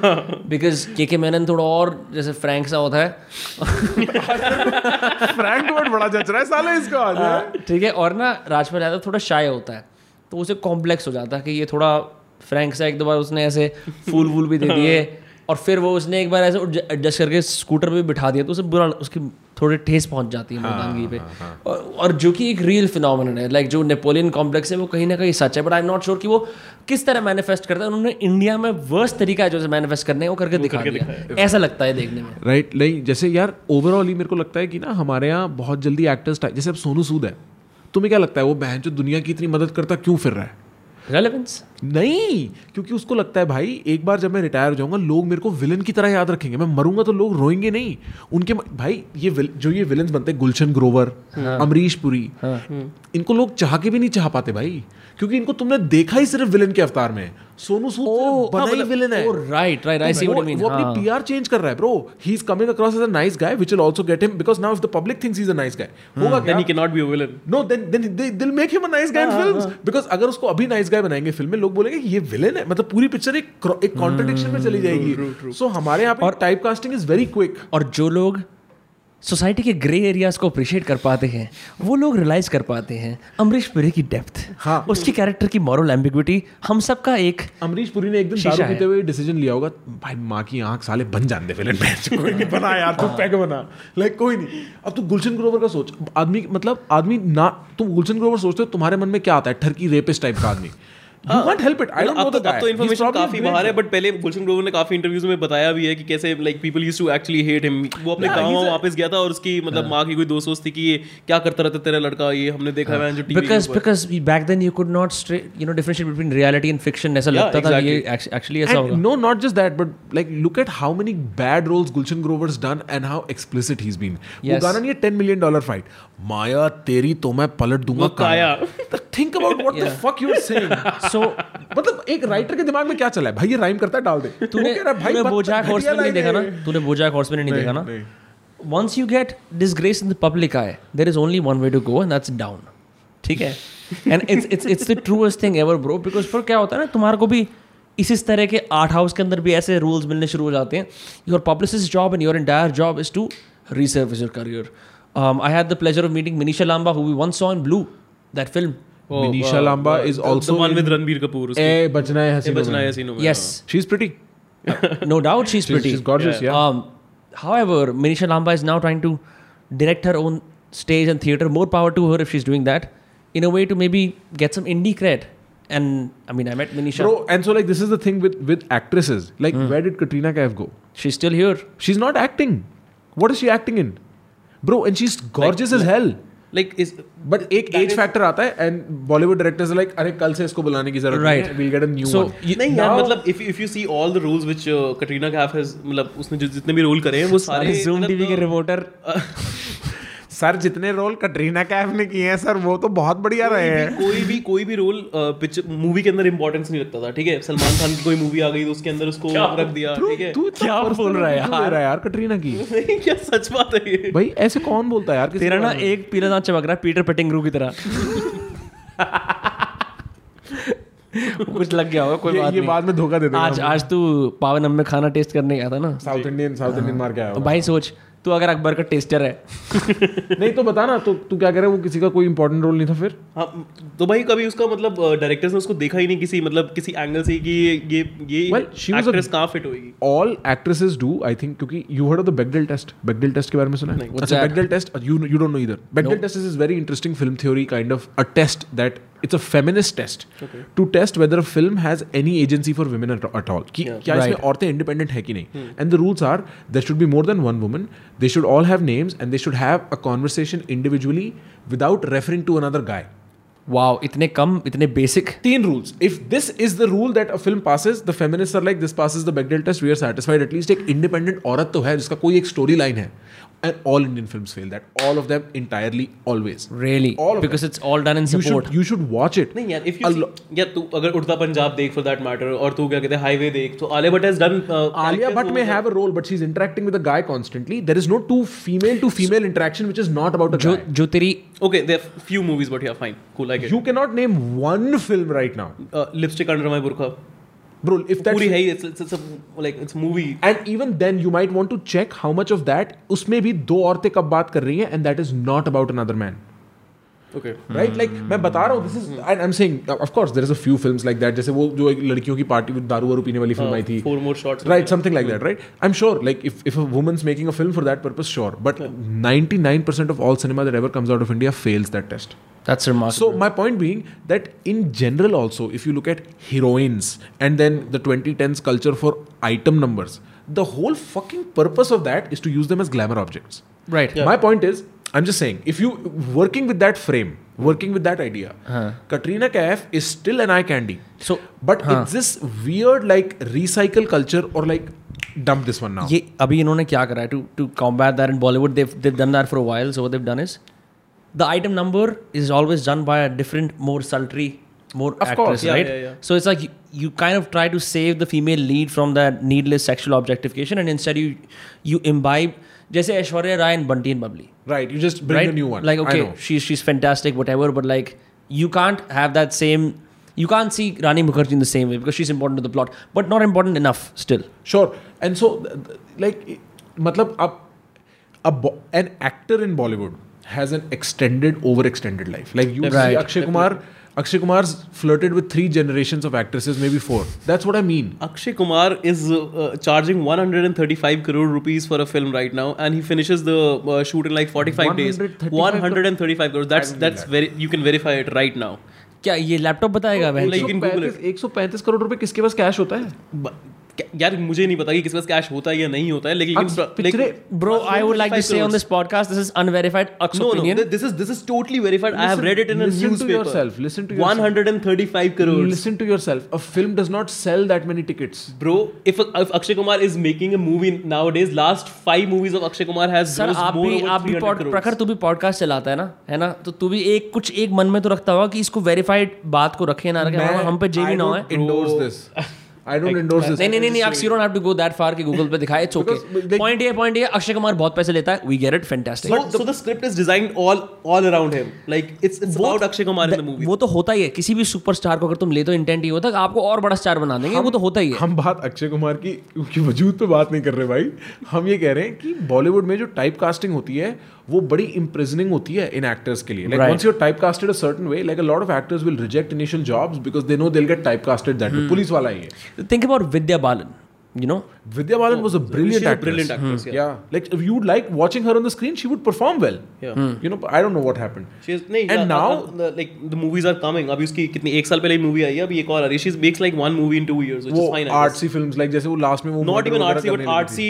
because K K Menon थोड़ा और जैसे फ्रैंक सा होता है। फ्रैंक वर्ड बड़ा जच रहा है साले इसका आज। ठीक है और ना राजपाल यादव थोड़ा शाय होता है तो उसे कॉम्प्लेक्स हो जाता है कि ये थोड़ा फ्रैंक सा एक दो बार उसने ऐसे फूल वूल भी दे दिए और फिर वो उसने एक बार ऐसे एडजस्ट करके स्कूटर पे बिठा दिया तो उसे बुरा उसकी थोड़ी ठेस पहुँच जाती है मर्दानगी पे। और, और जो कि एक रियल फिनोमिनन है लाइक जो नेपोलियन कॉम्प्लेक्स है वो कहीं ना कहीं सच है but I am not sure कि वो किस तरह मैनिफेस्ट करता है। उन्होंने इंडिया में वर्स्ट तरीका है जो मैनिफेस्ट करने है वो करके दिखा दिया। ऐसा लगता है देखने में। राइट नहीं जैसे यार ओवरऑल ही मेरे को लगता है कि ना हमारे यहाँ बहुत जल्दी एक्टर्स जैसे अब सोनू सूद है तुम्हें क्या लगता है वो बहन जो दुनिया की इतनी मदद करता क्यों फिर रहा है? रेलेवेंस नहीं क्योंकि उसको लगता है भाई एक बार जब मैं रिटायर हो जाऊँगा लोग मेरे को विलन की तरह याद रखेंगे। मैं मरूँगा तो लोग रोएँगे नहीं। उनके भाई ये विल- जो ये विलन बनते हैं गुलशन ग्रोवर अमरीश पुरी इनको लोग चाह के भी नहीं चाह पाते भाई। क्योंकि इनको तुमने देखा ही सिर्फ़ विलन के अवतार में। सोनू सूद सिर्फ़ बना ही विलन है। Right right I see what you mean वो अपनी पीआर चेंज कर रहा है bro he is coming across as a nice guy which will also get him because now if the public thinks he is a nice guy होगा then he can not be a villain no then then they will make him a nice guy in films because अगर उसको अभी nice guy बनाएँगे film में लोग बोलेंगे कि ये विलेन है। मतलब पूरी पिक्चर एक एक कॉन्ट्रडिक्शन में चली जाएगी। सो हमारे यहाँ पे typecasting is very quick और जो लोग सोसाइटी के ग्रे एरियाज़ को अप्रिशिएट कर पाते हैं वो लोग रियलाइज़ कर पाते हैं अमरीश पुरी की डेप्थ हाँ। उसकी कैरेक्टर की मॉरल एम्बिग्विटी हम सबका एक अमरीश पुरी ने एक दिन शीशा पीते हुए डिसीज़न लिया होगा भाई माँ की आँख साले बन जान दे फ़िल्म में कोई नहीं बना यार तू पैक बना। लाइक कोई नहीं। अब तू गुलशन ग्रोवर का सोच आदमी मतलब आदमी ना तुम गुलशन ग्रोवर सोचते हो तुम्हारे मन में क्या आता है? ठरकी रेपिस्ट टाइप का आदमी। You can't help it I don't know तो द तो इन्फॉर्मेशन काफ़ी बाहर है बट पहले गुलशन ग्रोवर ने काफ़ी इंटरव्यूज़ में बताया भी है कि कैसे like people used to actually hate him वो अपने गाँव वापस गया था और उसकी मतलब माँ की कोई दोस्त वोस्त थी कि क्या करता रहता तेरा लड़का ये हमने देखा है। जो TV because because back then you could not you know differentiate between reality and fiction ऐसा लगता था ये. एक्चुअली ऐसा होगा। And no, not just that, but like look at how many bad roles Gulshan Grover's done and how explicit he's been. वो गाना नहीं है 10 million dollar fight. माया तेरी तो मैं पलट दूँगा काया। Think about what the fuck you're saying. सो मतलब एक राइटर के दिमाग में क्या चला है भाई ये राइम करता है डाल दे तूने वो कह रहा है, भाई बत- बोजाक हॉर्समैन नहीं देखा ना है। तूने बोजाक हॉर्समैन नहीं देखा ना once you get disgrace in the public eye there is only one way to go and that's down ठीक है and it's it's it's the truest thing ever bro because फिर क्या होता है ना तुम्हारे को भी इस इस तरह के आर्ट हाउस के अंदर भी ऐसे रूल्स मिलने शुरू हो जाते हैं your publicist job and your entire job is to your career um, I had the pleasure of meeting Manisha Lamba who we once saw in Blue that film Oh, Minisha Manisha Lamba is also the one with Ranbir Kapoor. Eh, Bachna Hai Hasino. Eh, Bachna Hai Hasino. Yes, she's pretty. no doubt, she's, pretty. She's gorgeous. Yeah. yeah. Um, however, Manisha Lamba is now trying to direct her own stage and theater. More power to her if she's doing that. In a way to maybe get some indie cred. And I mean, I met Manisha. Bro, and so like this is the thing with with actresses. Like, mm. where did Katrina Kaif go? She's still here. She's not acting. What is she acting in? Bro, and she's gorgeous like, as hell. Like इस but एक age factor आता है and Bollywood directors like अरे कल से इसको बुलाने की ज़रूरत राइट नहीं है we'll get a new so नहीं यार मतलब if if you see all the rules which Katrina Kaif has मतलब उसने जो जितने भी रोल करे हैं वो सारे जूम टीवी के रिपोर्टर सर जितने रोल कटरीना कैफ ने किए हैं सर वो तो बहुत बढ़िया रहे हैं। कोई भी कोई भी रोल पिक्चर मूवी के अंदर इंपॉर्टेंस नहीं रखता था ठीक है? सलमान खान की कोई मूवी आ गई तो उसके अंदर उसको रख दिया ठीक है? तू क्या बोल रहा है यार? रहा यार कटरीना की? नहीं क्या सच बात है ये? भाई ऐसे कौन बोलता है यार तेरा ना एक पीला दांत चमक रहा है पीटर पेटिंग्रू की तरह। कुछ लग गया होगा कोई ये, बात ये नहीं। बाद में धोखा दे आज आज तू पावन में खाना टेस्ट करने गया था ना? साउथ इंडियन साउथ इंडियन मार के आया तो भाई सोच तू अगर अकबर का टेस्टर है। नहीं तो बता ना तो तू क्या कह रहा है वो किसी का कोई इंपॉर्टेंट रोल नहीं था फिर। हाँ तो भाई कभी उसका मतलब डायरेक्टर्स ने उसको देखा ही नहीं किसी मतलब किसी एंगल से कि ये ये एक्ट्रेस कहाँ फिट होएगी? All actresses do I think क्योंकि you heard of the Bechdel test Bechdel test के बारे में सुना है? Bechdel test you you don't know इधर Bechdel test is very interesting film theory kind of a test that it's a feminist test to test whether a film has any agency for women at all कि क्या इसमें औरतें independent है कि नहीं and the rules are there should be more than one woman they should all have names and they should have a conversation individually without referring to another guy wow इतने कम इतने बेसिक तीन rules. If this is the rule that a film passes, the feminists are like this passes the Bechdel test. We are satisfied. At least एक independent औरत तो है जिसका कोई एक स्टोरी लाइन है. And all Indian films fail that. All of them entirely, always. Really All of because it's all done in You should you should watch it. नहीं यार इफ़ A यू lo- या तू अगर उड़ता पंजाब देख for that matter और तू क्या कहते हैं हाईवे देख तो Alia Bhatt has done Alia Bhatt may have a role, but she's interacting with a guy constantly. There is no two female to female interaction which is not about a जो guy. जो तेरी okay there few movies but yeah fine cool I get You cannot name one film right now, Lipstick Under My Burkha bro. If that पूरी है ही a like it's a movie. And even then, you might want to check how much of that उसमें भी दो औरतें कब बात कर रही हैं and that is not about another man. Okay right like मैं बता रहा हूँ this is I am saying of course there is a few films like that जैसे वो जो एक लड़कियों की पार्टी में दारू वारू पीने वाली फिल्म आई थी four more shots right something like that right i'm sure like if, if a woman's making a film for that purpose sure but 99% of all cinema that ever comes out of india fails that test that's remarkable so my point being that in general also if you look at heroines and then the 2010s culture for item numbers the whole fucking purpose of that is to use them as glamour objects right my point is i'm just saying if you working with that frame working with that idea Huh. katrina kaif is still an eye candy so but Huh. it's this weird like recycle culture or like dump this one now ये अभी इन्होंने क्या करा है to to combat that in Bollywood they've they've done that for a while so what they've done is the item number is always done by a different more sultry more Of course, actress, yeah, right? yeah, yeah. So it's like you, you kind of try to save the female lead from that needless sexual objectification, and instead you you imbibe. जैसे Aishwarya Rai Bubbly, right you just bring right? a new one Like I okay, know. she's she's fantastic, whatever, but like you can't have that same. You can't see Rani Mukherjee in the same way because she's important to the plot, but not important enough still. Sure. And so, th- th- like, matlab, a, a, bo- an actor in Bollywood has an extended, overextended life. Like, you Right. see Akshay Kumar, Akshay Kumar flirted with three generation of actresses maybe four that's what I mean Akshay Kumar is charging one hundred and thirty five crore rupees for a film right now and he finishes the shoot in like forty five days one hundred and thirty five crore that's that's very you can verify it right now क्या ये laptop बताएगा एक सौ पैंतीस करोड़ रुपए किसके पास cash होता है? यार मुझे नहीं पता कि किसके पास कैश होता है या नहीं होता है लेकिन bro I would like to say on this podcast this is unverified अक्सो opinion this is this is totally verified I have read it in a newspaper listen to yourself 135 crore listen to yourself a film does not sell that many tickets bro if Akshay Kumar is making a movie nowadays last 5 movies of Akshay Kumar has sir आप भी आप भी प्रखर तू भी podcast चलाता है ना? है ना? तो तू भी एक कुछ एक मन में तो रखता होगा कि इसको वेरीफाइड बात को रखे ना रखे। हम पे जे ना है endorse this I don't endorse this. नहीं नहीं नहीं अक्स you don't have to go that far कि गूगल पे दिखाए इट्स ओके पॉइंट ये पॉइंट ये अक्षय कुमार बहुत पैसे लेता है we get it fantastic the script is designed all all around him. Like it's it's about Akshay Kumar in the movie. वो तो होता ही है किसी भी सुपरस्टार को अगर तुम ले तो इंटेंट ही होता है आपको और बड़ा स्टार बना देंगे वो तो होता ही है हम बात अक्षय कुमार की की वजूद पे बात नहीं कर रहे भाई हम ये कह रहे हैं कि बॉलीवुड में जो टाइप कास्टिंग होती है वो बड़ी इम्प्रिजनिंग होती है इन एक्टर्स के लिए like once you're type casted a certain way like a lot of actors will reject initial jobs because they know they get type casted that police वाला ही है think about Vidya Balan you know Vidya Balan oh, was a brilliant she's a actress. brilliant actress, hmm. yeah. yeah. Like if you'd like watching her on the screen, she would perform well. Yeah. hmm. You know, I don't know what happened. She is, नहीं, And yeah, now- uh, uh, like the movies are coming. अभी उसकी कितनी एक साल पहले movie आई है अभी एक और आ रही She makes like one movie in two years, which वो is fine. Artsy films like जैसे वो last में वो Not even artsy, but artsy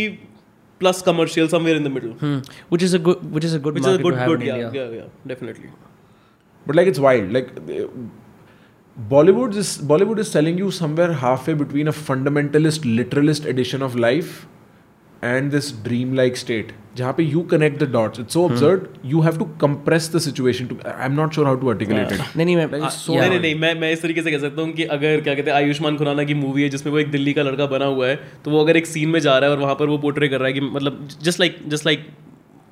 plus commercial somewhere in the middle. hmm. which is a good which is a good Which is market a good, to have good, in yeah, India yeah, yeah, definitely. But like it's wild. Like uh, Bollywood is Bollywood is selling you somewhere halfway between a fundamentalist, literalist edition of life and this dream like state जहाँ पे you connect the dots it's so observe you have to compress the situation to I am not sure how to articulate it नहीं नहीं मैं सो नहीं नहीं मैं मैं इस तरीके से कह सकता हूँ कि अगर क्या कहते हैं आयुष्मान खुराना की मूवी है जिसमें वो एक दिल्ली का लड़का बना हुआ है तो वो अगर एक सीन में जा रहा है और वहाँ पर वो पोर्ट्रेट कर रहा है कि मतलब जस्ट लाइक जस्ट लाइक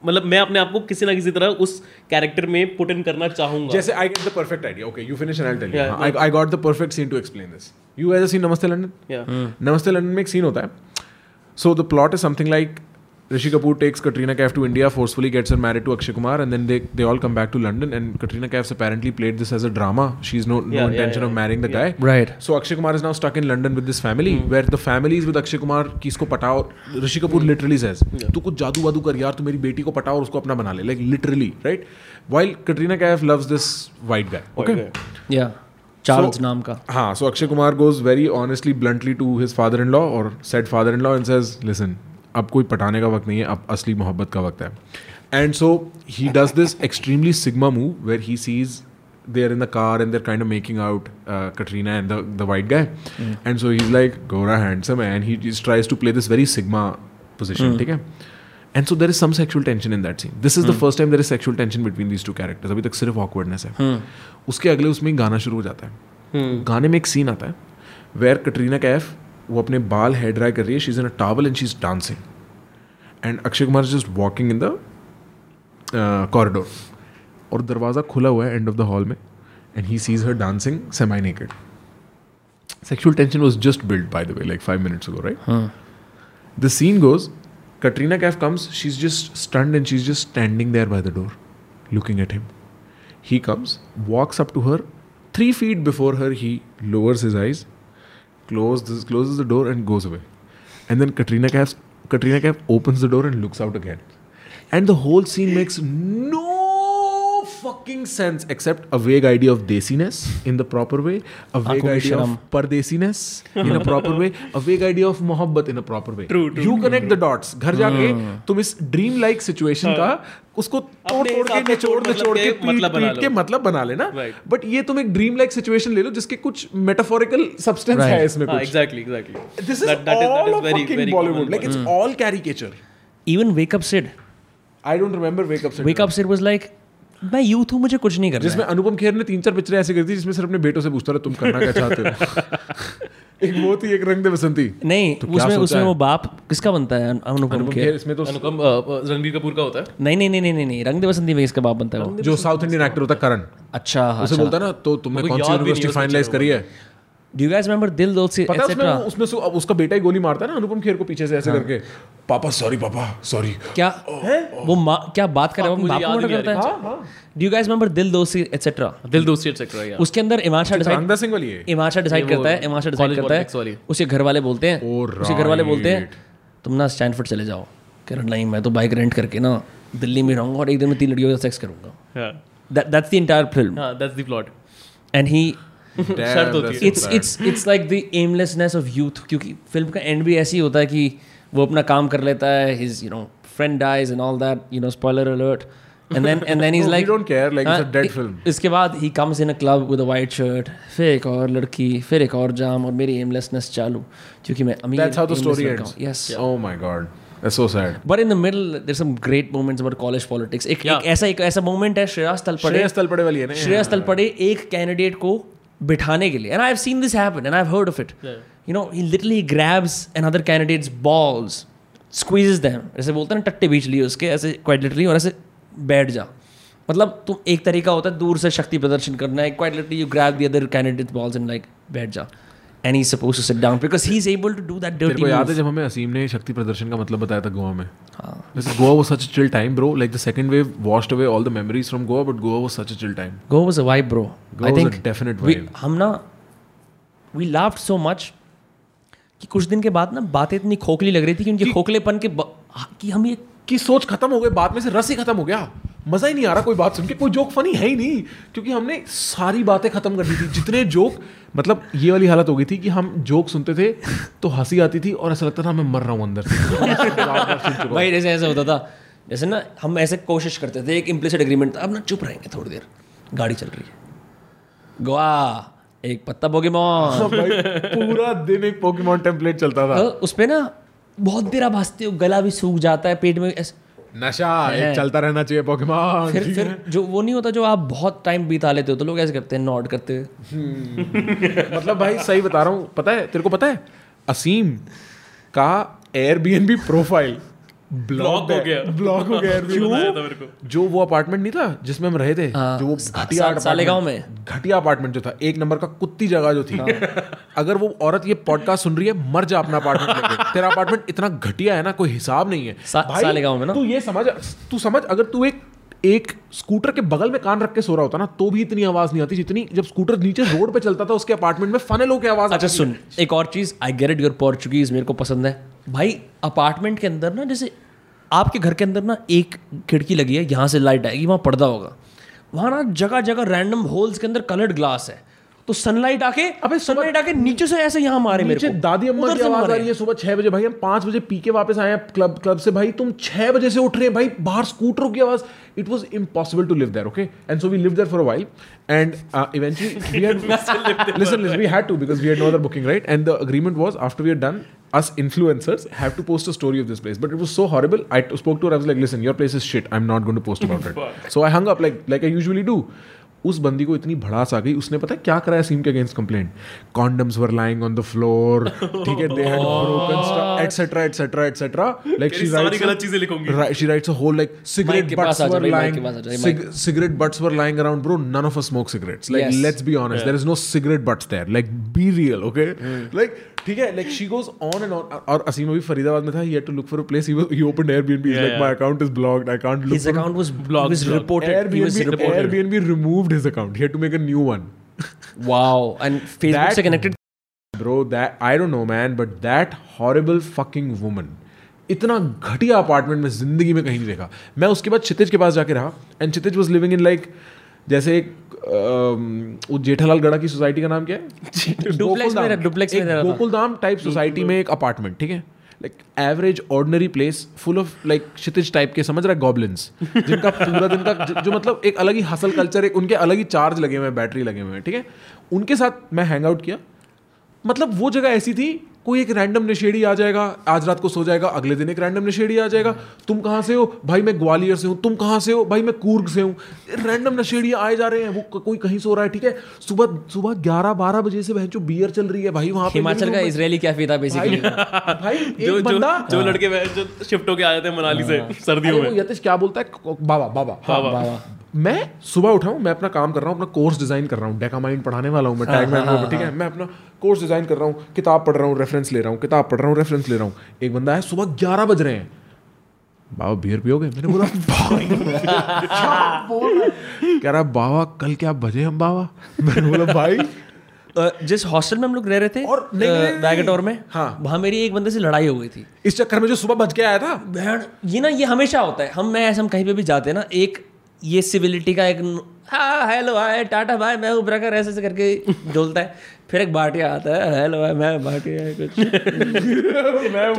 मतलब मैं अपने आप को किसी ना किसी तरह उस कैरेक्टर में पुट इन करना चाहूँगा। जैसे I get the perfect idea okay you finish and I I tell you got the perfect scene to explain this you as a scene Namastey London. hmm. Namastey London में एक scene होता है। So the plot is something like Rishi Kapoor takes Katrina Kaif to India forcefully gets her married to Akshay Kumar and then they they all come back to London and Katrina Kaif's apparently played this as a drama she is no no intention of marrying the guy right so Akshay Kumar is now stuck in London with this family where the family is with Akshay Kumar की इसको पटाओ Rishi Kapoor literally says तू कुछ जादू वादू कर यार तू मेरी बेटी को पटाओ और उसको अपना बना ले like literally right while Katrina Kaif loves this white guy okay या चार्ल्स नाम का। हाँ so Akshay Kumar goes very honestly bluntly to his father in law और set father in law and says listen अब कोई पटाने का वक्त नहीं है अब असली मोहब्बत का वक्त है. And so he does this extremely sigma move where he sees they are in the car and they're kind of making out Katrina and the white guy and so he is like gora handsome and he tries to play this very sigma position ठीक है? And so there is some sexual tension in that scene. This is the first time there is sexual tension between these two characters. अभी तक सिर्फ़ awkwardness है. उसके अगले उसमें गाना शुरू हो जाता है. गाने में एक सीन आता है वेयर कटरीना कैफ वो अपने बाल हेयर ड्राई कर रही है she is in a towel and she is dancing and Akshay Kumar just walking in the corridor और दरवाज़ा खुला हुआ है एंड ऑफ़ द हॉल में and he sees her dancing semi naked sexual tension was just build by the way like five minutes ago right the scene goes Katrina Kaif comes, she's just stunned and she's just standing there by the door, looking at him. He comes, walks up to her, three feet before her, he lowers his eyes, closes, closes the door, and goes away. And then Katrina Kaif, Katrina Kaif opens the door and looks out again. And the whole scene makes no fucking sense except a vague idea of desiness in the proper way, a vague idea of pardesiness in a proper way, a vague idea of mohabbat in a proper way. True, true, You connect the dots. घर जाके तुम इस dream like situation का उसको तोड़ तोड़ के निचोड़ निचोड़ के मतलब पीट मतलब पीट के मतलब बना लेना बट ये तुम एक ड्रीम लाइक सिचुएशन ले लो जिसके कुछ मेटाफोरिकल सब्सटेंस है इसमें हाँ कुछ exactly exactly this is all of fucking Bollywood like it's all caricature even wake up sid I don't remember Wake Up Sid wake up sid was like मैं youth हूँ मुझे कुछ नहीं करना जिसमें अनुपम खेर ने तीन चार पिक्चरें ऐसी करी थी जिसमें सिर्फ़ अपने बेटों से पूछता रहा तुम करना क्या चाहते हो? एक वो थी एक रंग दे बसंती। नहीं तो उसमें उसमें वो बाप किसका बनता है? अनुपम अनुपम खेर। खेर इसमें तो अनुपम रणबीर कपूर का होता है? नहीं नहीं नहीं नहीं नहीं रंग दे बसंती में किसका बाप बनता है जो साउथ इंडियन एक्टर होता है करण। अच्छा उसे बोलता है ना तो तुमने कौन सी यूनिवर्सिटी फाइनलाइज करी है? Do you guys remember Dil Dost पता उसमें उसमें से उसका बेटा ही गोली मारता है ना अनुपम खेर को पीछे से ऐसे करके। पापा सॉरी पापा सॉरी क्या वो क्या बात कर रहा है? वो करता। है? हाँ, do you guys remember Dil दोस्त एटसेट्रा दिल दोस्ती एक्सेट्रा या उसके अंदर इमान शाह डिसाइड सिंह वाली है। इमान शाह डिसाइड करता है इमान शाह डिसाइड करता है। उसके घर वाले बोलते हैं। उसके घर वाले बोलते हैं तुम ना स्टैनफोर्ड चले जाओ। कह रहा नहीं मैं तो बाइक रेंट करके ना दिल्ली में रहूँगा और एक दिन में तीन लड़कियों का सेक्स करूँगा। दैट्स द इंटायर फ़िल्म हाँ that's the plot and he शर्त होती है। It's it's it's like the aimlessness of youth क्योंकि फ़िल्म का एंड भी ऐसे ही होता है कि वो अपना काम कर लेता है his you know friend dies and all that you know spoiler alert and then and then is No, we like don't care, like, it's a dead film. इसके बाद he comes in a club with a white shirt फिर एक और लड़की फिर एक और जाम और मेरी एमलेसनेस चालू क्योंकि मैं अमीर That's how the story ends. हूँ। Yes. Oh my god. That's so sad. But in the middle, there's some great moments about college politics. एक, Yeah. एक ऐसा एक ऐसा moment है श्रेयस तलपड़े श्रेयस तलपड़े वाली है ना श्रेयस तलपड़े एक कैंडिडेट को बिठाने के लिए. And I have seen this happen and I have heard of it you know he literally grabs another candidate's balls squeezes them ऐसे बोलते हैं ना टट्टे बीच लिए उसके ऐसे क्वाइट लिटरली और ऐसे बैठ जा. मतलब तुम एक तरीका होता है दूर से शक्ति प्रदर्शन करना है quite literally you grab the other candidate balls and like बैठ जा. And he suppose to sit down because he is able to do that dirty याद है जब हमें असीम ने शक्ति प्रदर्शन का मतलब बताया था गोवा में? हाँ. This Goa was such a chill time, bro. Like the second wave washed away all the memories from Goa, but Goa was such a chill time. Goa was a vibe, bro. Goa I was think a definite definite we, vibe. हम ना we laughed so much कि कुछ दिन के बाद ना बातें इतनी खोखली लग रही थी कि उनके खोखलेपन के कि हम ये कि सोच खत्म हो गई बात में से रस ही खत्म हो गया मज़ा ही नहीं आ रहा कोई बात सुन के। कोई जोक फनी है ही नहीं क्योंकि हमने सारी बातें खत्म कर दी थी। जितने जोक मतलब ये वाली हालत हो गई थी कि हम जोक सुनते थे तो हँसी आती थी और ऐसा लगता था मैं मर रहा हूँ अंदर से। भाई जैसे ऐसा होता था जैसे ना हम ऐसे कोशिश करते थे एक इम्प्लिसिट एग्रीमेंट था। अब ना चुप रहेंगे थोड़ी देर। गाड़ी चल रही है। गोवा एक पत्ता पोकेमॉन पूरा दिन एक पोकेमॉन टेम्पलेट चलता था। तो उस पे ना बहुत देर आप हँसते हो गला भी सूख जाता है पेट में ऐसे नशा एक चलता रहना चाहिए पोकेमॉन फिर फिर जो वो नहीं होता जो आप बहुत टाइम बिता लेते हो तो लोग ऐसे करते हैं नॉट करते हुए। मतलब भाई सही बता रहा हूँ पता है तेरे को पता है असीम का एयरबीएनबी प्रोफ़ाइल Block हो गया। ब्लॉक हो गया जो वो अपार्टमेंट नहीं था जिसमें हम रहे थे हाँ, जो वो घटिया सालेगांव apartment- घटिया अपार्टमेंट जो था एक नंबर का कुत्ती जगह जो थी। अगर वो औरत ये पॉडकास्ट सुन रही है मर जा अपना अपार्टमेंट तेरा अपार्टमेंट इतना घटिया है ना कोई हिसाब नहीं है। सालेगांव में ना? तू ये समझ तू समझ अगर तू एक एक स्कूटर के बगल में कान रख के सो रहा होता ना तो भी इतनी आवाज़ नहीं आती जितनी जब स्कूटर नीचे रोड पे चलता था उसके अपार्टमेंट में फनेलों की आवाज़ अच्छा सुन एक और चीज़ I get it your Portuguese मेरे को पसंद है। भाई अपार्टमेंट के अंदर ना जैसे आपके घर के अंदर ना एक खिड़की लगी है यहाँ से लाइट आएगी वहाँ पर्दा होगा। वहाँ ना जगह जगह रैंडम होल्स के अंदर कलर्ड ग्लास है। तो सनलाइट आके अबे सनलाइट आके नीचे से ऐसे यहाँ मारे मेरे को। दादी अम्मा की आवाज़ आ रही है सुबह छह बजे। भाई हम पाँच बजे पी के वापस आए हैं क्लब क्लब से। भाई तुम छह बजे से उठ रहे हैं। भाई बाहर स्कूटरों की आवाज़। it was impossible to live there. Okay, and so we lived there for a while, and uh, eventually we had listen, listen, we had to because we had no other booking, right? And the agreement was after we had done, us influencers have to post a story of this place. But it was so horrible. I spoke to her. I was like, listen, your place is shit. I'm not going to post about it. so I hung up like like I usually do. उस बंदी को इतनी भड़ास आ गई उसने पता है क्या कराया सीम के against complaint condoms were lying on the floor ठीक है they had broken stuff etcetera etcetera etcetera like she writes सारी गलत चीज़ें लिखूँगी। She writes a whole like cigarette butts were lying cigarette butts were lying around bro none of us smoke cigarettes like let's be honest there is no cigarette butts there like be real okay like ठीक है like she goes on and on और असीम अभी फरीदाबाद में था he had to look for a place he he open Airbnb like my account is blocked I can't look his account was blocked reported Airbnb removed His account. He had to make a new one. Wow. And Facebook That- से connected Bro, that I don't know, man, but that horrible fucking woman. इतना घटिया apartment में ज़िंदगी में कहीं नहीं देखा मैं उसके बाद क्षितिज के पास जाके रहा and Kshitij was living in like जैसे एक वो जेठालाल गढ़ा की सोसाइटी का नाम क्या है Duplex में रह- duplex में एक रह रहा था। गोकुलधाम टाइप सोसाइटी में एक अपार्टमेंट ठीक है like average ordinary place full of like Kshitij type के, समझ रहा है? गॉबलिन्स जिनका पूरा दिन का जो- जो मतलब एक अलग ही हसल कल्चर है उनके अलग ही चार्ज लगे हुए हैं बैटरी लगे हुए हैं, ठीक है? उनके साथ मैं हैंग आउट किया। मतलब वो जगह ऐसी थी कोई एक रैंडम नशेड़ी आ जाएगा आज रात को सो जाएगा अगले दिन एक रैंडम नशेड़ी आ जाएगा। तुम कहाँ से हो? भाई मैं ग्वालियर से हूँ। तुम कहाँ से हो? भाई मैं कूर्ग से हूँ। रैंडम नशेड़ी आए जा रहे हैं। वो कोई कहीं सो रहा है ठीक है? सुबह सुबह ग्यारह बारह बजे से जो बियर चल रही है भाई वहाँ हिमाचल का इसराइली कैफ़े था भाई बेसिकली भाई जो एक बंदा जो लड़के जो शिफ्ट होके आ जाते हैं मनाली से सर्दियों अरे वो में। यतिश क्या बोलता है? बाबा। बाबा। बाबा। मैं सुबह उठा हूँ मैं अपना काम कर रहा हूँ अपना कोर्स डिज़ाइन कर रहा हूँ डेकामाइंड पढ़ाने वाला हूँ मैं टैग मैन ठीक है? मैं अपना कोर्स डिज़ाइन कर रहा हूँ किताब पढ़ रहा हूँ रेफरेंस ले रहा हूँ किताब पढ़ रहा हूँ रेफरेंस ले रहा हूँ। एक बंदा है सुबह ग्यारह बज रहे हैं। बाबा बियर पियोगे? मैंने बोला भाई है? कह रहा बाबा कल क्या बजे हम बाबा? मैंने बोला भाई जिस हॉस्टल में हम लोग रह रहे थे और बैगटोर में हाँ। वहाँ मेरी एक बंदे से लड़ाई हो गई थी। इस चक्कर में जो सुबह बज के आया था। ये ना ये हमेशा होता है। हम मैं ऐसे हम कहीं पे भी जाते हैं ना एक ये सिविलिटी का एक हाँ हेलो हाय टाटा भाई मैं उभरा कर ऐसे ऐसे करके झोलता है। फिर एक बाटिया आता है हेलो भाई मैं बाटिया है कुछ। ठीक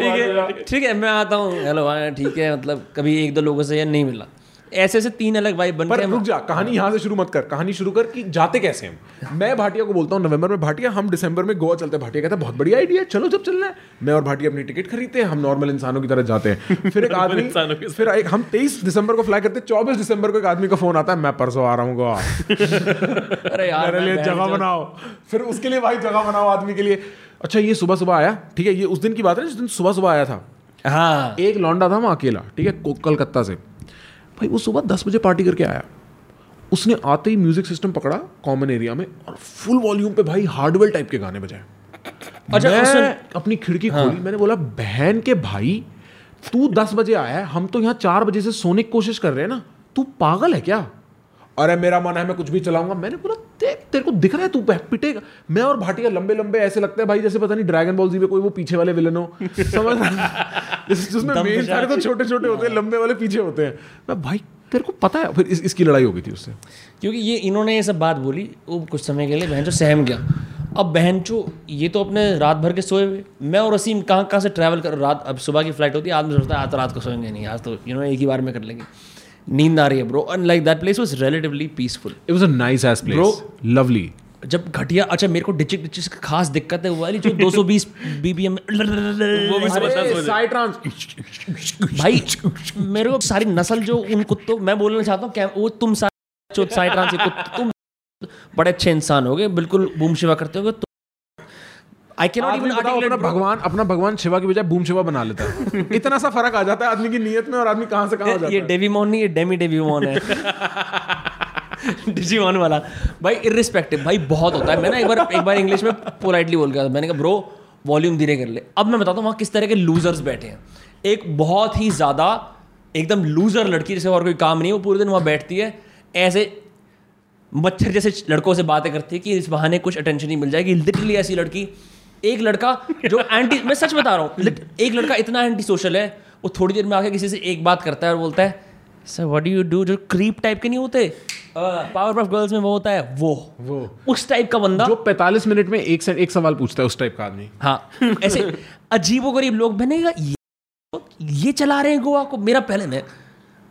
है ठीक है मैं आता हूँ हेलो भाई ठीक है मतलब कभी एक दो लोगों से यह नहीं मिला। ऐसे ऐसे तीन अलग भाई बन पर रुक जा कहानी यहाँ से शुरू मत कर कहानी शुरू कर कि जाते कैसे हम? मैं भाटिया को बोलता हूँ नवंबर में भाटिया हम दिसंबर में गोवा चलते हैं। भाटिया कहता है बहुत बढ़िया आइडिया है चलो जब चलना है। मैं और भाटिया अपनी टिकट खरीदते हैं हम नॉर्मल इंसानों की तरह जाते हैं। फिर एक आदमी फिर एक हम तेईस दिसंबर को फ्लाई करते हैं चौबीस दिसंबर को एक आदमी का फ़ोन आता है मैं परसों आ रहा हूँ गोवा। अरे यार मेरे लिए जगह बनाओ। फिर उसके लिए भाई जगह बनाओ आदमी के लिए। अच्छा ये सुबह सुबह आया ठीक है ये उस दिन की बात है जिस दिन सुबह सुबह आया था। हाँ। एक लौंडा था वहाँ अकेला ठीक है कलकत्ता से। भाई वो सुबह दस बजे पार्टी करके आया उसने आते ही म्यूज़िक सिस्टम पकड़ा कॉमन एरिया में और फुल वॉल्यूम पे भाई हार्डवेल टाइप के गाने बजाए अच्छा, मैं। अपनी खिड़की हाँ। खोली मैंने बोला बहन के भाई तू दस बजे आया है हम तो यहाँ चार बजे से सोने की कोशिश कर रहे हैं ना तू पागल है क्या अरे मेरा मन है मैं कुछ भी चलाऊँगा। मैंने बोला देख तेरे को दिख रहा है तू पिटेगा। मैं और भाटिया लंबे लंबे ऐसे लगते हैं भाई जैसे पता नहीं ड्रैगन बॉल जी में कोई वो पीछे वाले विलन हो। समझ जैसे जिसमें मेन सारे तो छोटे छोटे होते हैं लंबे वाले पीछे होते हैं। मैं भाई तेरे को पता है? फिर इस, इसकी लड़ाई हो गई थी उससे। क्योंकि ये इन्होंने ये सब बात बोली वो कुछ समय के लिए बहन सहम गया। अब बहन चो ये तो अपने रात भर के सोए हुए। मैं और वसीम कहाँ कहाँ से ट्रैवल कर रात अब सुबह की फ़्लाइट होती है आदमी सोचता है आज तो रात को सोएँगे नहीं आज तो यू नो एक ही बार में कर लेंगे। नींद आ रही है bro and like that place was relatively peaceful it was a nice ass place Bro. Lovely जब घटिया अच्छा मेरे को डिचिक डिचिक की खास दिक्कत है वो वाली जो 220 बीपीएम वो भी समझता है साइड ट्रांस भाई मेरे को सारी नस्ल जो उन कुत्तों मैं बोलना चाहता हूँ वो तुम सारे जो साइड ट्रांस के कुत्ते तुम बड़े अच्छे इंसान हो गए बिल्कुल बूम शिवा करते हो आई कैन नॉट इवन अपना भगवान अपना भगवान शिवा की बजाय बूम शिवा बना लेता है। इतना सा फ़र्क आ जाता है आदमी की नीयत में और आदमी कहाँ से कहाँ हो जाता ये है। डेवीमोन नहीं ये डेमी डेवीमोन है। डिजीमोन वाला। भाई इरिस्पेक्टिव भाई बहुत होता है। मैं ना एक बार एक बार इंग्लिश में पोलाइटली बोल गया मैंने कहा ब्रो वॉल्यूम धीरे कर ले। अब मैं बताता हूँ वहाँ किस तरह के लूजर्स बैठे हैं। एक बहुत ही ज़्यादा एकदम लूजर लड़की जैसे और कोई काम नहीं है वो पूरे दिन वहाँ बैठती है। ऐसे मच्छर जैसे लड़कों से बातें करती है कि इस बहाने कुछ अटेंशन ही मिल जाएगी। लिटरली ऐसी लड़की एक लड़का जो एंटी मैं सच बता रहा हूँ एक लड़का इतना एंटी सोशल है वो थोड़ी देर में आके किसी से एक बात करता है और बोलता है sir what do you do जो क्रीप टाइप के नहीं होते पावर ऑफ़ गर्ल्स में वो होता है वो। वो। उस टाइप का बंदा जो 45 मिनट में एक एक सवाल पूछता है उस टाइप का आदमी। हाँ ऐसे अजीबो गरीब लोग बनेगा ये, ये चला रहे हैं गोवा को मेरा पहले मैं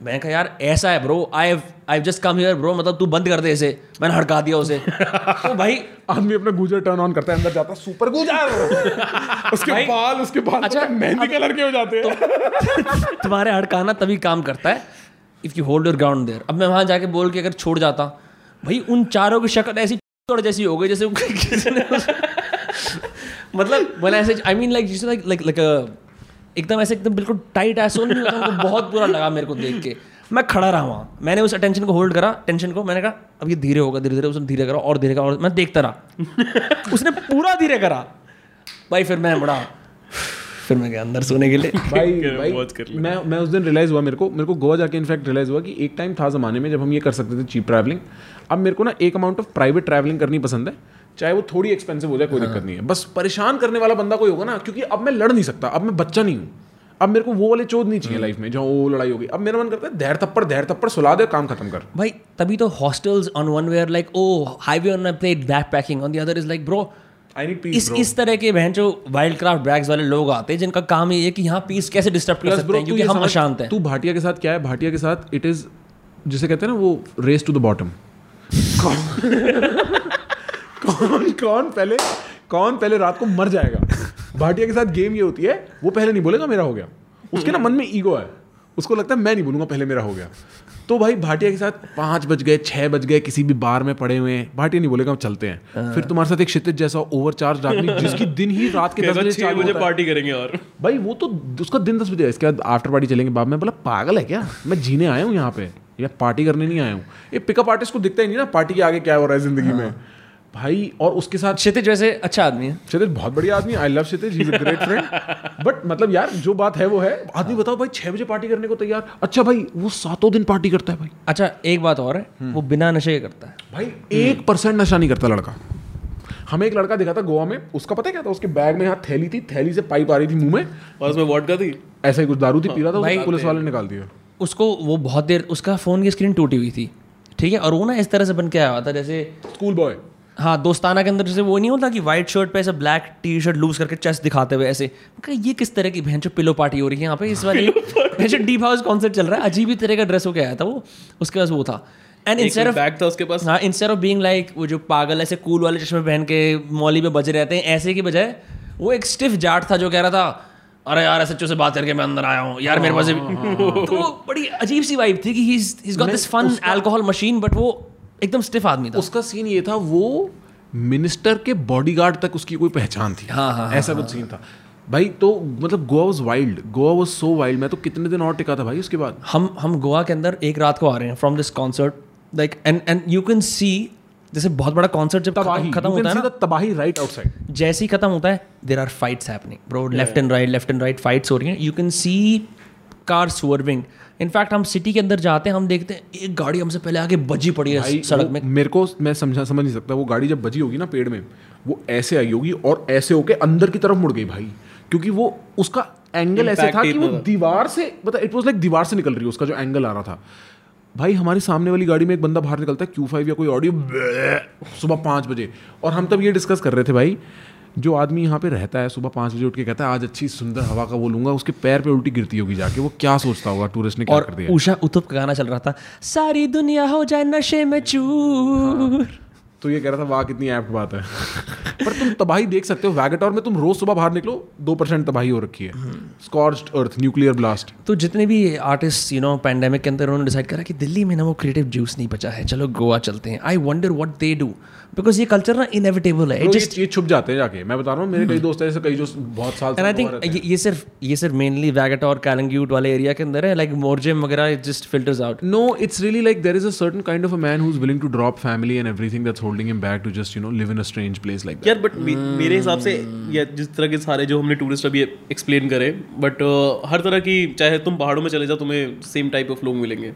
मैंने कहा यार ऐसा है bro I I just come here bro मतलब तू बंद कर दे इसे. मैंने हड़का दिया उसे। तो भाई आदमी अपना गूजर टर्न ऑन करता है अंदर जाता सुपर गूजर! उसके बाल उसके बाल अच्छा, मेहंदी कलर के हो जाते हैं। तुम्हारे हड़काना तभी काम करता है if you hold your ground there अब मैं वहाँ जाके बोल के अगर छोड़ जाता भाई उन चारों की शक्ल ऐसी तोड़ जैसी हो गई जैसे मतलब I mean like like like एकदम ऐसे एकदम बिल्कुल टाइट ऐसा नहीं होता उनको बहुत बुरा लगा मेरे को देख के। मैं खड़ा रहा वहाँ। मैंने उस अटेंशन को होल्ड करा टेंशन को। मैंने कहा अब ये धीरे होगा धीरे धीरे उसने धीरे करा और धीरे करा और मैं देखता रहा। उसने पूरा धीरे करा। भाई फिर मैं बड़ा फिर मैं गया अंदर सोने के लिए। भाई भाई। मैं मैं उस दिन रियलाइज़ हुआ मेरे को मेरे को गोवा जाके इनफैक्ट रियलाइज़ हुआ कि एक टाइम था ज़माने में जब हम ये कर सकते थे चीप ट्रैवलिंग अब मेरे को ना एक अमाउंट ऑफ़ प्राइवेट ट्रैवलिंग करनी पसंद है। चाहे वो थोड़ी एक्सपेंसिव हो जाए कोई दिक्कत नहीं है। बस परेशान करने वाला बंदा कोई होगा ना क्योंकि अब मैं लड़ नहीं सकता अब मैं बच्चा नहीं हूँ। अब मेरे को वो वाले चोद नहीं चाहिए लाइफ में जहाँ वो लड़ाई होगी। अब मेरा मन करता है धैर थप्पड़ धैर थप्पड़ सुला दे काम खत्म कर। भाई तभी तो hostels on one where like oh highway on plate backpacking on the other is like bro I need इस इस तरह के बहन जो वाइल्ड क्राफ्ट ब्रैग्स वाले लोग आते हैं जिनका काम ये है कि यहाँ पीस कैसे डिस्टर्ब कर सकते हैं क्योंकि हम अशांत हैं। तू भाटिया के साथ क्या है? भाटिया के साथ इट इज़ जिसे कहते हैं ना वो रेस टू द बॉटम कौन कौन पहले कौन पहले रात को मर जाएगा? भाटिया के साथ गेम ये होती है वो पहले नहीं बोलेगा मेरा हो गया। उसके ना मन में ईगो है। उसको लगता है मैं नहीं बोलूँगा पहले मेरा हो गया। तो भाई भाटिया के साथ पाँच बज गए छः बज गए किसी भी बार में पड़े हुए हैं। भाटिया नहीं बोलेगा हम चलते हैं। फिर तुम्हारे साथ एक क्षितिज जैसा ओवर चार्ज आदमी जिसकी दिन ही रात के दस बजे छह बजे पार्टी करेंगे और। भाई वो तो उसका दिन दस बजे इसके बाद आफ्टर पार्टी चलेंगे। बाद में बोला पागल है क्या? मैं जीने आया हूँ यहाँ पे। या पार्टी करने नहीं आया हूँ। ये पिकअप आर्टिस्ट को दिखता ही नहीं ना पार्टी के आगे क्या हो रहा है ज़िंदगी में। भाई और उसके साथ क्षितिज वैसे अच्छा आदमी है। क्षितिज बहुत बढ़िया आदमी I love Kshitij he great friend but मतलब यार जो बात है वो है आदमी बताओ भाई छह बजे पार्टी करने को तैयार। अच्छा भाई वो सातों दिन पार्टी करता है भाई। अच्छा एक बात और है वो बिना नशे के करता है। भाई एक परसेंट नशा नहीं करता लड़का। हमें एक लड़का दिखा था गोवा में उसका पता क्या था? उसके बैग में यहाँ थैली थी थैली से पाइप आ रही थी मुँह में। और उसमें वॉडका थी? ऐसा ही कुछ दारू थी पी रहा था पुलिस वाले ने निकाल दिया। उसको वो बहुत देर उसका फ़ोन की स्क्रीन टूटी हुई थी। ठीक है? और वो ना इस तरह से बन के आया हुआ था जैसे स्कूल बॉय हाँ दोस्ताना के अंदर जैसे वो नहीं होता कि वाइट शर्ट पे ऐसे ब्लैक टी शर्ट लूज करके चेस्ट दिखाते हुए ऐसे। ये किस तरह की बहन पिलो पार्टी हो रही है यहाँ पे? इस वाली ऐसे डीप हाउस कॉन्सर्ट चल रहा है अजीब ही तरह का ड्रेस होके आया था वो। उसके पास वो था। एंड इंस्टेड ऑफ़ बैग था उसके पास? हाँ इंस्टेड ऑफ़ बीइंग लाइक वो जो पागल ऐसे कूल वाले चश्मे पहन के मौली पे बजे रहते हैं ऐसे की बजाय वो एक स्टिफ जाट था जो कह रहा था अरे यार सच्चों से बात करके मैं अंदर आया हूँ। यार मेरे पास तो बड़ी अजीब सी वाइब थी कि he is got this fun alcohol machine but वो एकदम स्टिफ आदमी था। उसका सीन ये था वो मिनिस्टर के बॉडीगार्ड तक उसकी कोई पहचान थी। हाँ, हाँ, ऐसा कुछ सीन था। भाई तो मतलब Goa was wild Goa was so wild मैं तो कितने दिन और टिका था भाई उसके बाद? हम हम गोवा के अंदर एक रात को आ रहे हैं from this concert like and and you can see जैसे बहुत बड़ा कॉन्सर्ट जब खत्म होता है ना तबाही राइट आउटसाइड जैसे ही खत्म होता है there are fights happening bro left and right left and right fights हो रही हैं। You can see car swerving in fact हम सिटी के अंदर जाते हैं हम देखते हैं एक गाड़ी हमसे पहले आगे बजी पड़ी है सड़क में। मेरे को मैं समझा समझ नहीं सकता वो गाड़ी जब बजी होगी ना पेड़ में वो ऐसे आई होगी और ऐसे होके अंदर की तरफ़ मुड़ गई भाई। क्योंकि वो उसका एंगल ऐसे था कि वो दीवार से मतलब इट वाज लाइक दीवार से निकल रही है उसका जो एंगल आ रहा था। भाई हमारे सामने वाली गाड़ी में एक बंदा बाहर निकलता है क्यू फाइव या कोई ऑडियो सुबह पाँच बजे। और हम तब ये डिस्कस कर रहे थे भाई जो आदमी यहाँ पे रहता है सुबह पाँच बजे उठ के कहता है आज अच्छी सुंदर हवा का वो लूँगा। उसके पैर पे उल्टी गिरती होगी जाके। वो क्या सोचता होगा? टूरिस्ट ने क्या और कर दिया? उषा उतुप का गाना चल रहा था सारी दुनिया हो जाए नशे में चूर। तो ये कह रहा था वाह कितनी ऐप्ट बात है। पर तुम तबाही देख सकते हो वैगेटोर में तुम रोज सुबह बाहर निकलो दो परसेंट तबाही हो रखी है। स्कॉर्च्ड अर्थ न्यूक्लियर ब्लास्ट तो जितने भी आर्टिस्ट यू नो पैंडेमिक के अंदर उन्होंने डिसाइड करा कि दिल्ली में ना वो क्रिएटिव जूस नहीं बचा है। चलो गोवा चलते हैं। I wonder what they do because ये कल्चर ना इनएविटेबल है। ये, जस्ट ये छुप जाते हैं जाके। मैं बता रहा हूँ मेरे कई दोस्त ऐसे कई जो बहुत साल एंड आई थिंक हैं। ये, सिर्फ़ ये सिर्फ़ मेनली वैगट और कैलंग्यूट वाले एरिया के अंदर है। लाइक मोरजिम वगैरह it just filters out No, it's really like there is a certain kind of a man who's willing to drop family and everything that's holding him back to just, you know, live in a strange place like that. यार but मेरे हिसाब से या जिस तरह के सारे जो हमने टूरिस्ट अभी एक्सप्लेन करे बट हर तरह की चाहे तुम पहाड़ों में चले जाओ तुम्हें सेम टाइप ऑफ़ लोग मिलेंगे।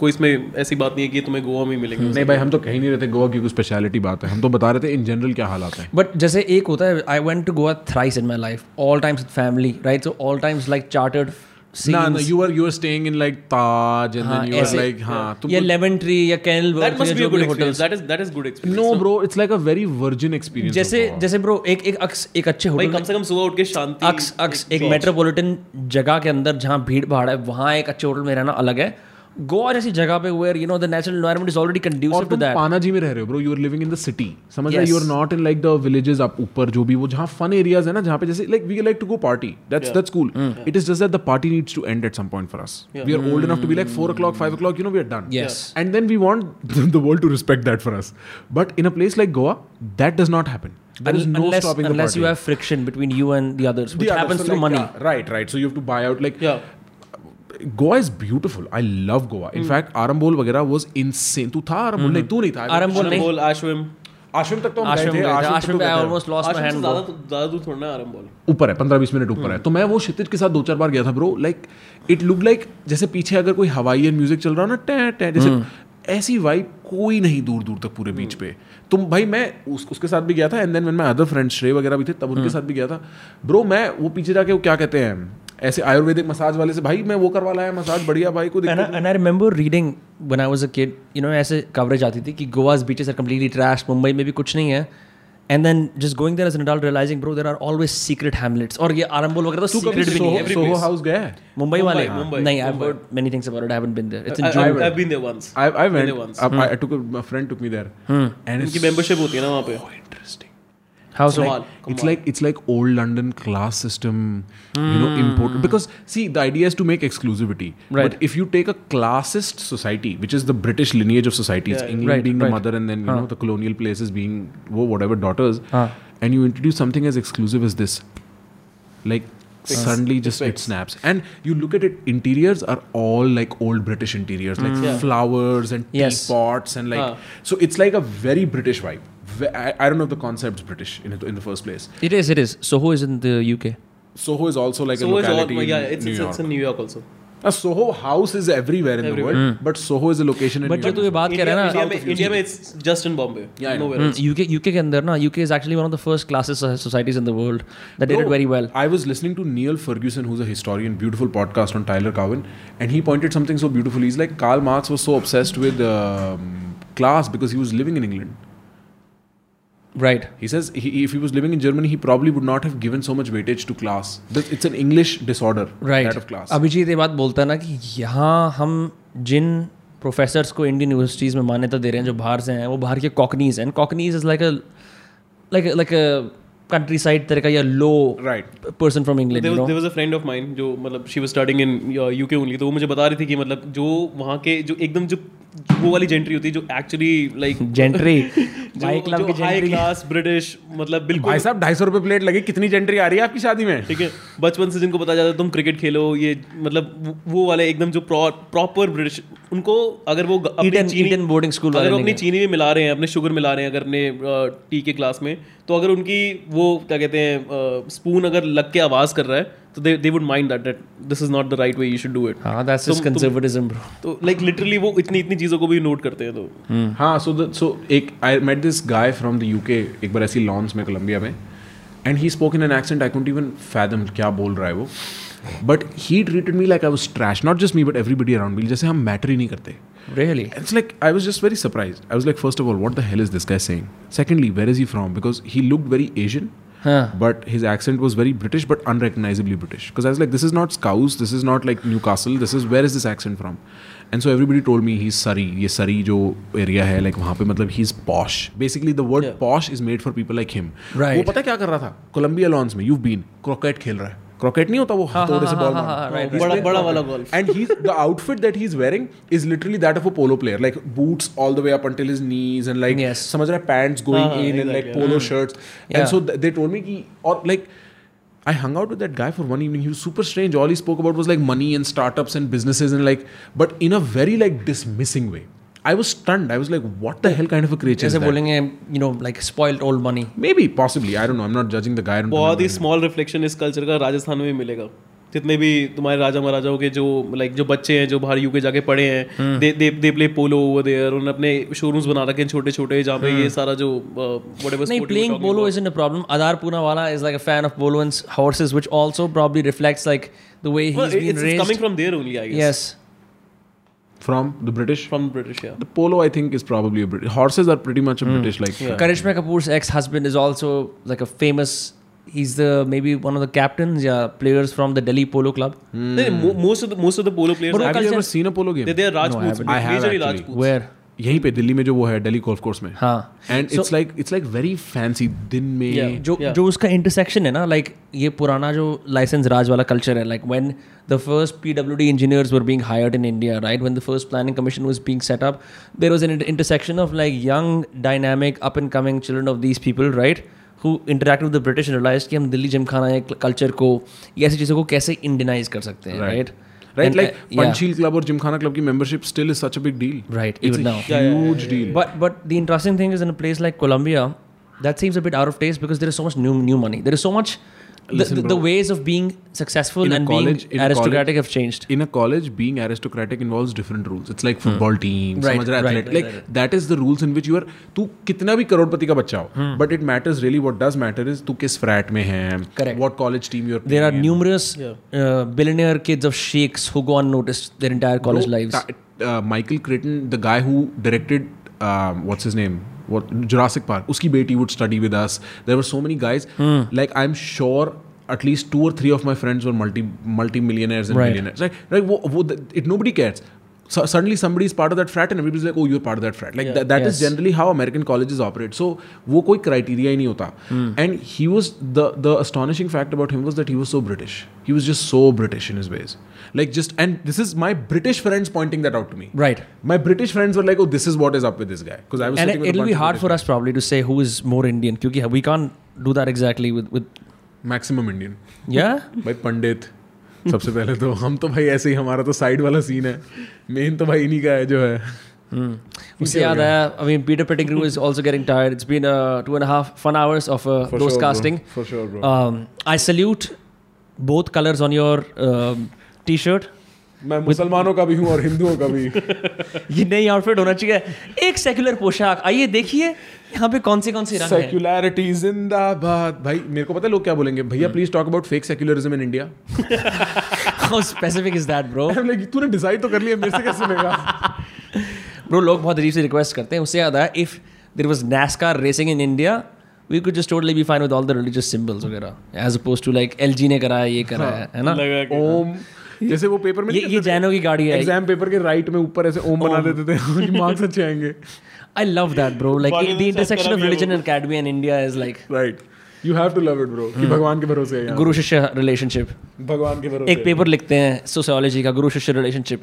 कोई इसमें ऐसी बात नहीं है कि तुम्हें गोवा में ही मिलेंगे। नहीं भाई हम तो कह ही नहीं रहे थे गोवा की कोई स्पेशलिटी बात है। हम तो बता रहे थे इन जनरल क्या हालात हैं। बट जैसे एक होता है I went to Goa thrice in my life all times family right so all times like chartered No, no, you were you were staying in like Taj and then you were like, हाँ, तुम या Lemon Tree या canal that must be hotels that is that is good experience No, bro, it's like a very virgin experience. जैसे जैसे bro एक एक अक्स एक अच्छे होटल कम से कम सुबह उठ के शांति अक्स अक्स एक मेट्रोपॉलिटन जगह के अंदर जहाँ भीड़ भाड़ है वहाँ एक अच्छे होटल में रहना अलग है। गोवा जैसी जगह पे where you know the natural environment is already और कंड्यूसिव टू तुम दैट पानाजी में रह रहे हो bro you are living in the city समझ रहे Yes. You are not in like the villages up ऊपर जो भी वो जहाँ फन एरियाज है ना जहाँ पे जैसे like we like to go party that's that's cool it is just that the party needs to end at some point for us we are old enough to be like 4 o'clock 5 o'clock you know we are done Yes. and then we want the world to respect that for us but in a place like goa that does not happen there is no unless stopping the unless party you have friction between you and the others which The others, happens so through like, money yeah, right right so you have to buy out like या Goa is beautiful. I love Goa. In fact, Arambol वगैरह was insane. तू था आरंबोल नहीं तू नहीं था। आरंबोल नहीं। बोल आश्विम आश्रम तक तो हम गए थे। आश्रम तो पे I almost lost my hand ज़्यादा ज़्यादा दूर थोड़ा ना आरंभ बोल ऊपर है पंद्रह बीस मिनट ऊपर है। तो मैं वो क्षितिज के साथ दो चार बार गया था bro like it look like जैसे पीछे अगर कोई हवाई म्यूज़िक चल रहा हो ना टे टे जैसे ऐसी वाइब कोई नहीं दूर दूर तक पूरे बीच पे। तुम भाई मैं उस, उसके साथ भी गया था एंड देन मैं अदर फ्रेंड्स श्रेय वगैरह भी थे तब उनके साथ भी गया था। ब्रो मैं वो पीछे जाके वो क्या कहते हैं ऐसे आयुर्वेदिक मसाज वाले से भाई मैं वो करवा लाया मसाज बढ़िया भाई को reading when I was a kid, you know, ऐसे कवरेज आती थी कि गोवा's beaches are completely trash, Mumbai में भी कुछ नहीं है and then just going there as an adult realizing bro there are always secret hamlets और ये आरंबोल वगैरह तो तू secret भी नहीं है सोहो हाउस गया है मुंबई वाले नहीं I've Mumbai. heard many things about it I haven't been there it's in I- June I've I've been there once I, I went. Been there once. I, I took a, friend took me there, and it's उनकी membership होती है ना वहाँ पे so How's it's like, it's like it's like old London class system, mm. you know, Important because see the idea is to make exclusivity. Right. But if you take a classist society, which is the British lineage of societies, yeah, England right, being the mother and then you huh. know the colonial places being whatever daughters, huh. and you introduce something as exclusive as this, like Fix. suddenly just it snaps and you look at it interiors are all like old british interiors like yeah. flowers and yes. teapots and like so it's like a very british vibe Ve- I, I don't know if the concept's British in, it, in the first place. it is it is Soho is in the UK Soho is also like So a is all locality yeah in it's New it's, York. it's in New York also A Soho house is everywhere in Everywhere. the world, but Soho is a location in but New जो York. तू ये बात कह रहा है India ना में India में it's just in Bombay Yeah, I know. nowhere else. UK UK के अंदर ना UK is actually one of the first classes societies in the world that did it Bro, very well I was listening to Neil Ferguson, who's a historian, beautiful podcast on Tyler Cowen, and he pointed something so beautiful. He's like Karl Marx was so obsessed with um, class because he was living in England. Right He says he, if he was living in Germany, he probably would not have given so much weightage to class. This- It's an English disorder, right that of class. Abhijeet ये बात बोलता है ना कि यहाँ हम जिन professors को इंडियन यूनिवर्सिटीज़ में मान्यता दे रहे हैं जो बाहर से हैं वो बाहर के कॉकनीज हैं cockneys is like a like like a countryside तरह का या low right. Person from England there you was, no there was a friend of mine जो मतलब she was studying in uh, UK only तो वो मुझे बता रही थी कि मतलब जो वहाँ के जो एकदम जो वो वाली जेंट्री होती है जो एक्चुअली लाइक जेंट्री जो भाई की हाई क्लास ब्रिटिश मतलब बिल्कुल भाई साहब ढाई सौ रुपये प्लेट लगी कितनी जेंट्री आ रही है आपकी शादी में? ठीक है बचपन से जिनको पता जाता है तुम क्रिकेट खेलो ये मतलब वो- वाले एकदम जो प्रॉपर ब्रिटिश उनको अगर वो ईटन बोर्डिंग स्कूल अगर अपनी चीनी भी मिला रहे हैं अपने शुगर मिला रहे हैं अगर अपने टी के क्लास में तो अगर उनकी वो क्या कहते हैं स्पून अगर लग के आवाज़ कर रहा है तो they they would mind that that this is not the right way you should do it हाँ दैट्स जस्ट कंजर्वेटिज्म ब्रो तो लाइक लिटरली वो इतनी इतनी चीज़ों को भी नोट करते हैं तो। हाँ सो द सो एक I met met this guy from the UK एक बार ऐसी लॉन्स में कोलंबिया में and he spoke in an accent I can't even fathom क्या बोल रहा है वो. But he treated me like I was trash not just me but everybody around me जैसे हम मैटर ही नहीं करते. Really it's like I was just very surprise I was like first of all what the hell is this guy saying secondly where is he from because he look very Asian but his accent was very British but unrecognisably British because I like this is not Scouse this is not like Newcastle this is where is this accent from and so everybody told me he Surrey ये Surrey जो area है like वहाँ पे मतलब he is posh basically the word posh is made for people like him right पता क्या कर रहा था? कोलंबिया लॉन्स में यू बीन क्रोकेट खेल रहा है। क्रॉकेट नहीं होता वो हाथ से बॉल बड़ा बड़ा, बड़ा वाला गोल and he the outfit that he is wearing is literally that of a polo player like boots all the way up until his knees and like समझ रहा है pants going in and like polo shirts and so they told me कि और like I hung out with that guy for one evening. He was super strange. All he spoke about was like money and startups and businesses and like, but in a very like dismissing way. I was stunned. I was like, what the hell kind of a creature is जैसे that? बोलेंगे you know like spoiled old money Maybe, possibly. I don't know. I'm not judging the guy. I don't बहुत remember ही him. Small reflection इस culture का राजस्थान में भी मिलेगा जितने भी तुम्हारे राजा महाराजाओं के जो लाइक जो बच्चे हैं जो बाहर यूके जाके पढ़े हैं हम्म। They they play polo over there उन्होंने अपने शोरूम्स बना रखे हैं छोटे छोटे जहाँ पे ये हम्म। सारा जो uh, व्हाटएवर नहीं polo is in problem Adar Poonawalla is like a fan of polo and horses which also probably reflects like the way coming from there only I yes From the British? From the British, yeah. The polo, I think, is probably a British. Horses are pretty much a mm. British, like. Yeah. Karishma Kapoor's ex-husband is also like a famous He's the maybe one of the captains, yeah, players from the Delhi Polo Club. नहीं, नहीं, mo- most of the most of the polo players But are Have you culture- ever seen a polo game? they, they are Rajputs I have majorly actually. Rajputs Where? यहीं पे दिल्ली में जो वो है Delhi golf course में हाँ and So- it's like it's like very fancy दिन में Yeah. जो Yeah. जो उसका इंटरसेक्शन है ना लाइक ये पुराना जो लाइसेंस राज वाला कल्चर है like when the first PWD engineers were being hired in India right when the first planning commission was being set up there was an intersection of like young dynamic up and coming children of these people right who interact with the British realise कि हम दिल्ली जिमखाना या culture को या ऐसी चीज़ों को कैसे Indianise कर सकते हैं right right like Panchsheel club और जिमखाना क्लब की membership still is such a big deal even a now. Huge deal But but the interesting thing is in a place like Colombia, that seems a bit out of taste because there is so much new new money. There is so much. The, Listen, the, bro. the ways of being successful In a and college- in being a aristocratic college- have changed. in a college being aristocratic involves different rules it's like football team Hmm. Right, समझ रहा है right, athlete right, like right. that is the rules in which you are तू कितना भी करोड़पति का बच्चा Hmm. हो but it matters really what does matter is तू किस फ्रैट में है Correct. what college team you're There are playing in. numerous uh, billionaire kids of sheikhs who go unnoticed their entire college Bro, lives. ta- uh, Michael Crichton, the guy who directed, um, what's his name? What Jurassic Park. Uski beti would study with us. There were so many guys. Hmm. Like I'm sure at least two or three of my friends were multi multi millionaires and Right. millionaires. Like, like wo, wo, it nobody cares So suddenly somebody is part of that frat and everybody's like, oh, you're part of that frat. Like Yeah. that, that is Yes. generally how American colleges operate. So वो कोई criteria ही नहीं होता. Hmm. And he was the the astonishing fact about him was that he was so British. He was just so British in his ways. Like just and this is my British friends pointing that out to me. Right. My British friends were like, "Oh, this is what is up with this guy." Because I was And sitting it, with a it'll bunch be of hard British for us probably to say who is more Indian because we can't do that exactly with with guys. maximum Indian. yeah. भाई पंडित सबसे पहले तो हम तो भाई ऐसे ही हमारा तो साइड वाला सीन है। मेन तो भाई इन्हीं का है जो है। उसे याद आया I mean Peter Pettigrew is also getting tired it's been two and half fun hours of those casting I salute both colours on your T shirt मैं मुसलमानों का भी हूँ और हिंदुओं का भी ये नई आउटफिट होना चाहिए। एक सेक्युलर पोशाक। आइए देखिए यहाँ पे कौन से कौन से रंग सेक्युलैरिटी जिंदाबाद। भाई मेरे को पता है लोग क्या बोलेंगे? भैया please talk about fake secularism in India how specific is that bro like तूने डिसाइड तो कर लिया मेरे से कैसे सुनेगा ब्रो लोग बहुत अजीब से रिक्वेस्ट करते हैं। उससे याद आया if there was NASCAR racing in India we could just totally be fine with all the religious symbols वगैरह as oppose to like L ने कराया ये कराया है। ना? ओम। जैसे वो पेपर में ये ये जैनो की गाड़ी है। एग्ज़ाम पेपर के राइट में ऊपर ऐसे ओम बना देते थे उनकी मार्क्स अच्छे आएँगे। I love that bro like the intersection of religion and academy and India is like right you have to love it bro कि भगवान के भरोसे है। गुरु शिष्य रिलेशनशिप भगवान के भरोसे एक पेपर लिखते हैं सोशियोलॉजी का गुरु शिष्य रिलेशनशिप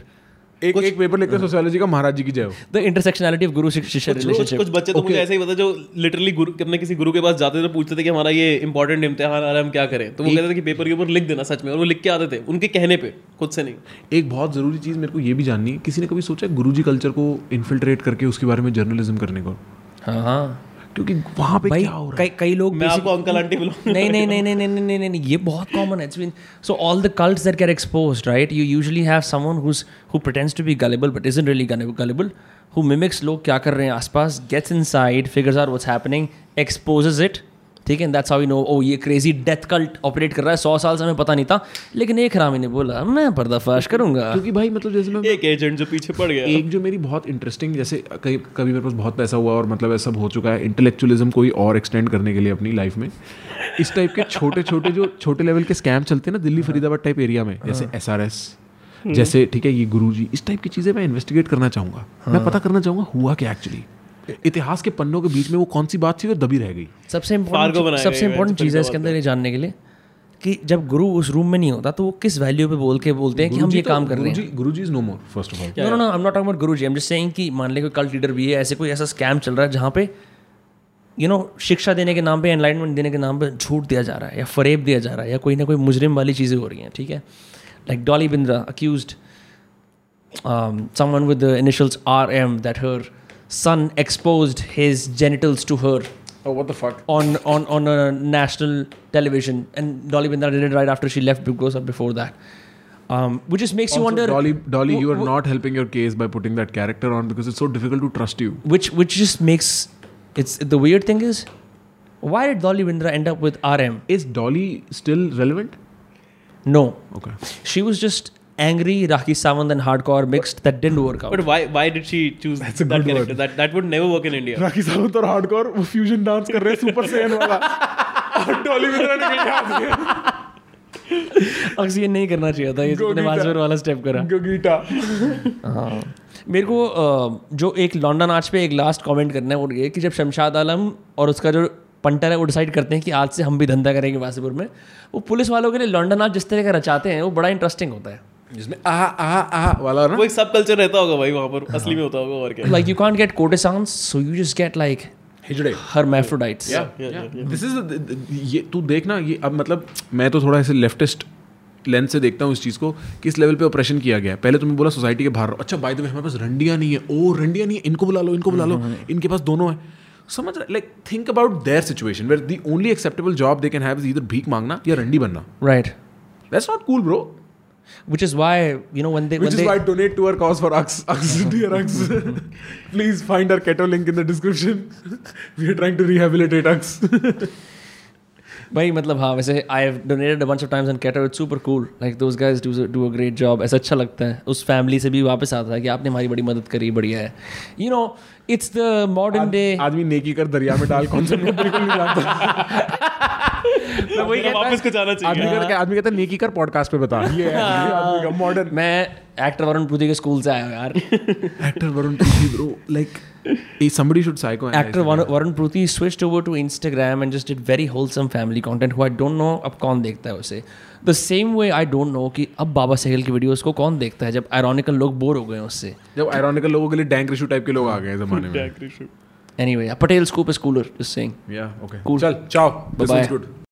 एक एक पेपर लिखते सोशियोलॉजी का महाराज जी की जय हो। द इंटरसेक्शनैलिटी ऑफ़ गुरु शिष्य रिलेशनशिप कुछ बच्चे तो मुझे ऐसे ही पता जो लिटरली गुरु अपने किसी गुरु के पास जाते थे पूछते थे कि हमारा ये इंपॉर्टेंट इम्तिहान आ रहा है हम क्या करें? तो वो कहते थे कि पेपर के ऊपर लिख देना सच में और वो लिख के आते थे उनके कहने पे खुद से नहीं। एक बहुत ज़रूरी चीज़ मेरे को ये भी जाननी है किसी ने कभी सोचा गुरुजी कल्चर को इन्फिल्ट्रेट करके उसके बारे में जर्नलिज्म करने को? हाँ हाँ। क्योंकि वहाँ पे क्या हो रहा है? कई लोग मैं आपको अंकल आंटी नहीं नहीं नहीं नहीं नहीं नहीं नहीं ये बहुत कॉमन है so all the cults that get exposed right you usually have someone whose who pretends to be gullible but is in really gullible who mimics लोग क्या कर रहे हैं आसपास gets inside figures are what's happening exposes it ठीक है that's how you know oh ये crazy death cult operate कर रहा है सौ साल से हमें पता नहीं था लेकिन एक रामी ने बोला मैं पर्दाफाश करूँगा। क्योंकि भाई मतलब जैसे मैं एक एजेंट जो पीछे पड़ गया। एक जो मेरी बहुत इंटरेस्टिंग जैसे कभी कभी मेरे पास बहुत पैसा हुआ और मतलब ऐसा हो चुका है इंटेलेक्चुअलिज्म कोई और एक्सटेंड करने के लिए अपनी लाइफ में। इस टाइप के छोटे छोटे जो छोटे लेवल के स्कैम चलते हैं ना दिल्ली फरीदाबाद टाइप एरिया में जैसे SRS जैसे ठीक है ये गुरुजी इस टाइप की चीज़ें मैं इन्वेस्टिगेट करना चाहूँगा। मैं पता करना चाहूँगा हुआ क्या एक्चुअली इतिहास के पन्नों के बीच में वो कौन सी बात थी वो दबी रह गई? सबसे इम्पोर्टेंट सबसे इम्पोर्टेंट चीज़ है इसके अंदर ये जानने के लिए कि जब गुरु उस रूम में नहीं होता तो वो किस वैल्यू पे बोल के बोलते हैं कि हम ये काम कर रहे हैं? Guruji is no more first of all no no I am not talking about Guruji I am just saying कि मान ले कोई कल्ट लीडर भी है ऐसे कोई ऐसा स्कैम चल रहा है जहाँ पे यू नो शिक्षा देने के नाम पे एनलाइटमेंट देने के नाम पे झूठ दिया जा रहा है या फरेब दिया जा रहा है या कोई ना कोई मुजरिम वाली चीज़ें हो रही हैं ठीक है? Like Dolly Bindra accuse someone with the initials RM that her son exposed his genitals to her Oh, what the fuck? on on on a national television, and Dolly Bindra did it right after she left Big Boss or before that, um, which just makes you wonder. Dolly, Dolly, you are wh- not helping your case by putting that character on because it's so difficult to trust you. Which which just makes it's the weird thing is, why did Dolly Bindra end up with RM? Is Dolly still relevant? No, Okay. she was just angry Rakhi Sawant and hardcore mixed that didn't work out. But why why did she choose That's a that good character? word. That that would never work in India. Rakhi Sawant और hardcore वो fusion dance कर रहे हैं super Saiyan वाला और Dolly withdraw निकल के आ गया अक्सर ये नहीं करना चाहिए था ये Go तुमने वाला स्टेप करा गगीटा हाँ मेरे को जो एक लौंडा नाच पे एक लास्ट कमेंट करना है वो ये कि जब शमशाद आलम और उसका जो पंटर है वो डिसाइड करते हैं कि आज से हम भी धंधा करेंगे वासीपुर में वो पुलिस वालों के लिए लौंडा नाच जिस तरह का रचाते हैं वो बड़ा इंटरेस्टिंग होता है जिसमें आहा आहा आहा वाला ना। वो एक सब कल्चर रहता होगा भाई वहाँ पर असली में होता होगा और क्या। Like you can't get courtesans so you just get like हिजड़े। hermaphrodites. This is ये तू देखना ये अब मतलब मैं तो थोड़ा ऐसे लेफ्टिस्ट लेंस से देखता हूँ इस चीज़ को किस लेवल पे ऑपरेशन किया गया है। पहले तुमने बोला सोसाइटी के बाहर अच्छा बाय द वे हमारे पास रंडिया नहीं है। ओ रंडिया नहीं है इनको बुला लो इनको बुला लो। इनके पास दोनों है। समझ like think about their situation where the only acceptable job they can have is इधर भीख मांगना या रंडी बनना। Right. That's not cool bro which is why you know when they Which when is they why donate to our cause for Ux. Ux, dear Ux. Please find our keto link in the description. We are trying to rehabilitate Ux. भाई मतलब हाँ वैसे I have donated a bunch of times and Ketto it's super cool like those guys do do a great job ऐसा अच्छा लगता है उस family से भी वापस आता है कि आपने हमारी बड़ी मदद करी बढ़िया है you know it's the modern day आदमी नेकी कर दरिया में डाल कॉन्सेप्ट को बिल्कुल नहीं जानता। वही कहता वापस को जाना आदमी कहता आदमी कहता नेकी कर पॉडकास्ट पे बता। ये आदमी का मॉडर्न मैं एक्टर वरुण पुरी के स्कूल से आया हूँ यार। Actor Varun Puri bro like somebody should psychoanalyze. Actor Warren, Varun Pruthi switched over to Instagram and just did very wholesome family content. Who I don't know अब कौन देखता है उसे. The same way I don't know कि अब बाबा सहगल की videos को कौन देखता है जब ironical लोग बोर हो गए उससे. जब आयरॉनिकल लोगों के लिए डैंक रिशू टाइप के लोग आ गए जमाने में. Dank Rishu. Anyway, Patel scoop is cooler. Just saying. Yeah. Okay. Cool. चल. Ciao. Bye bye. This was good.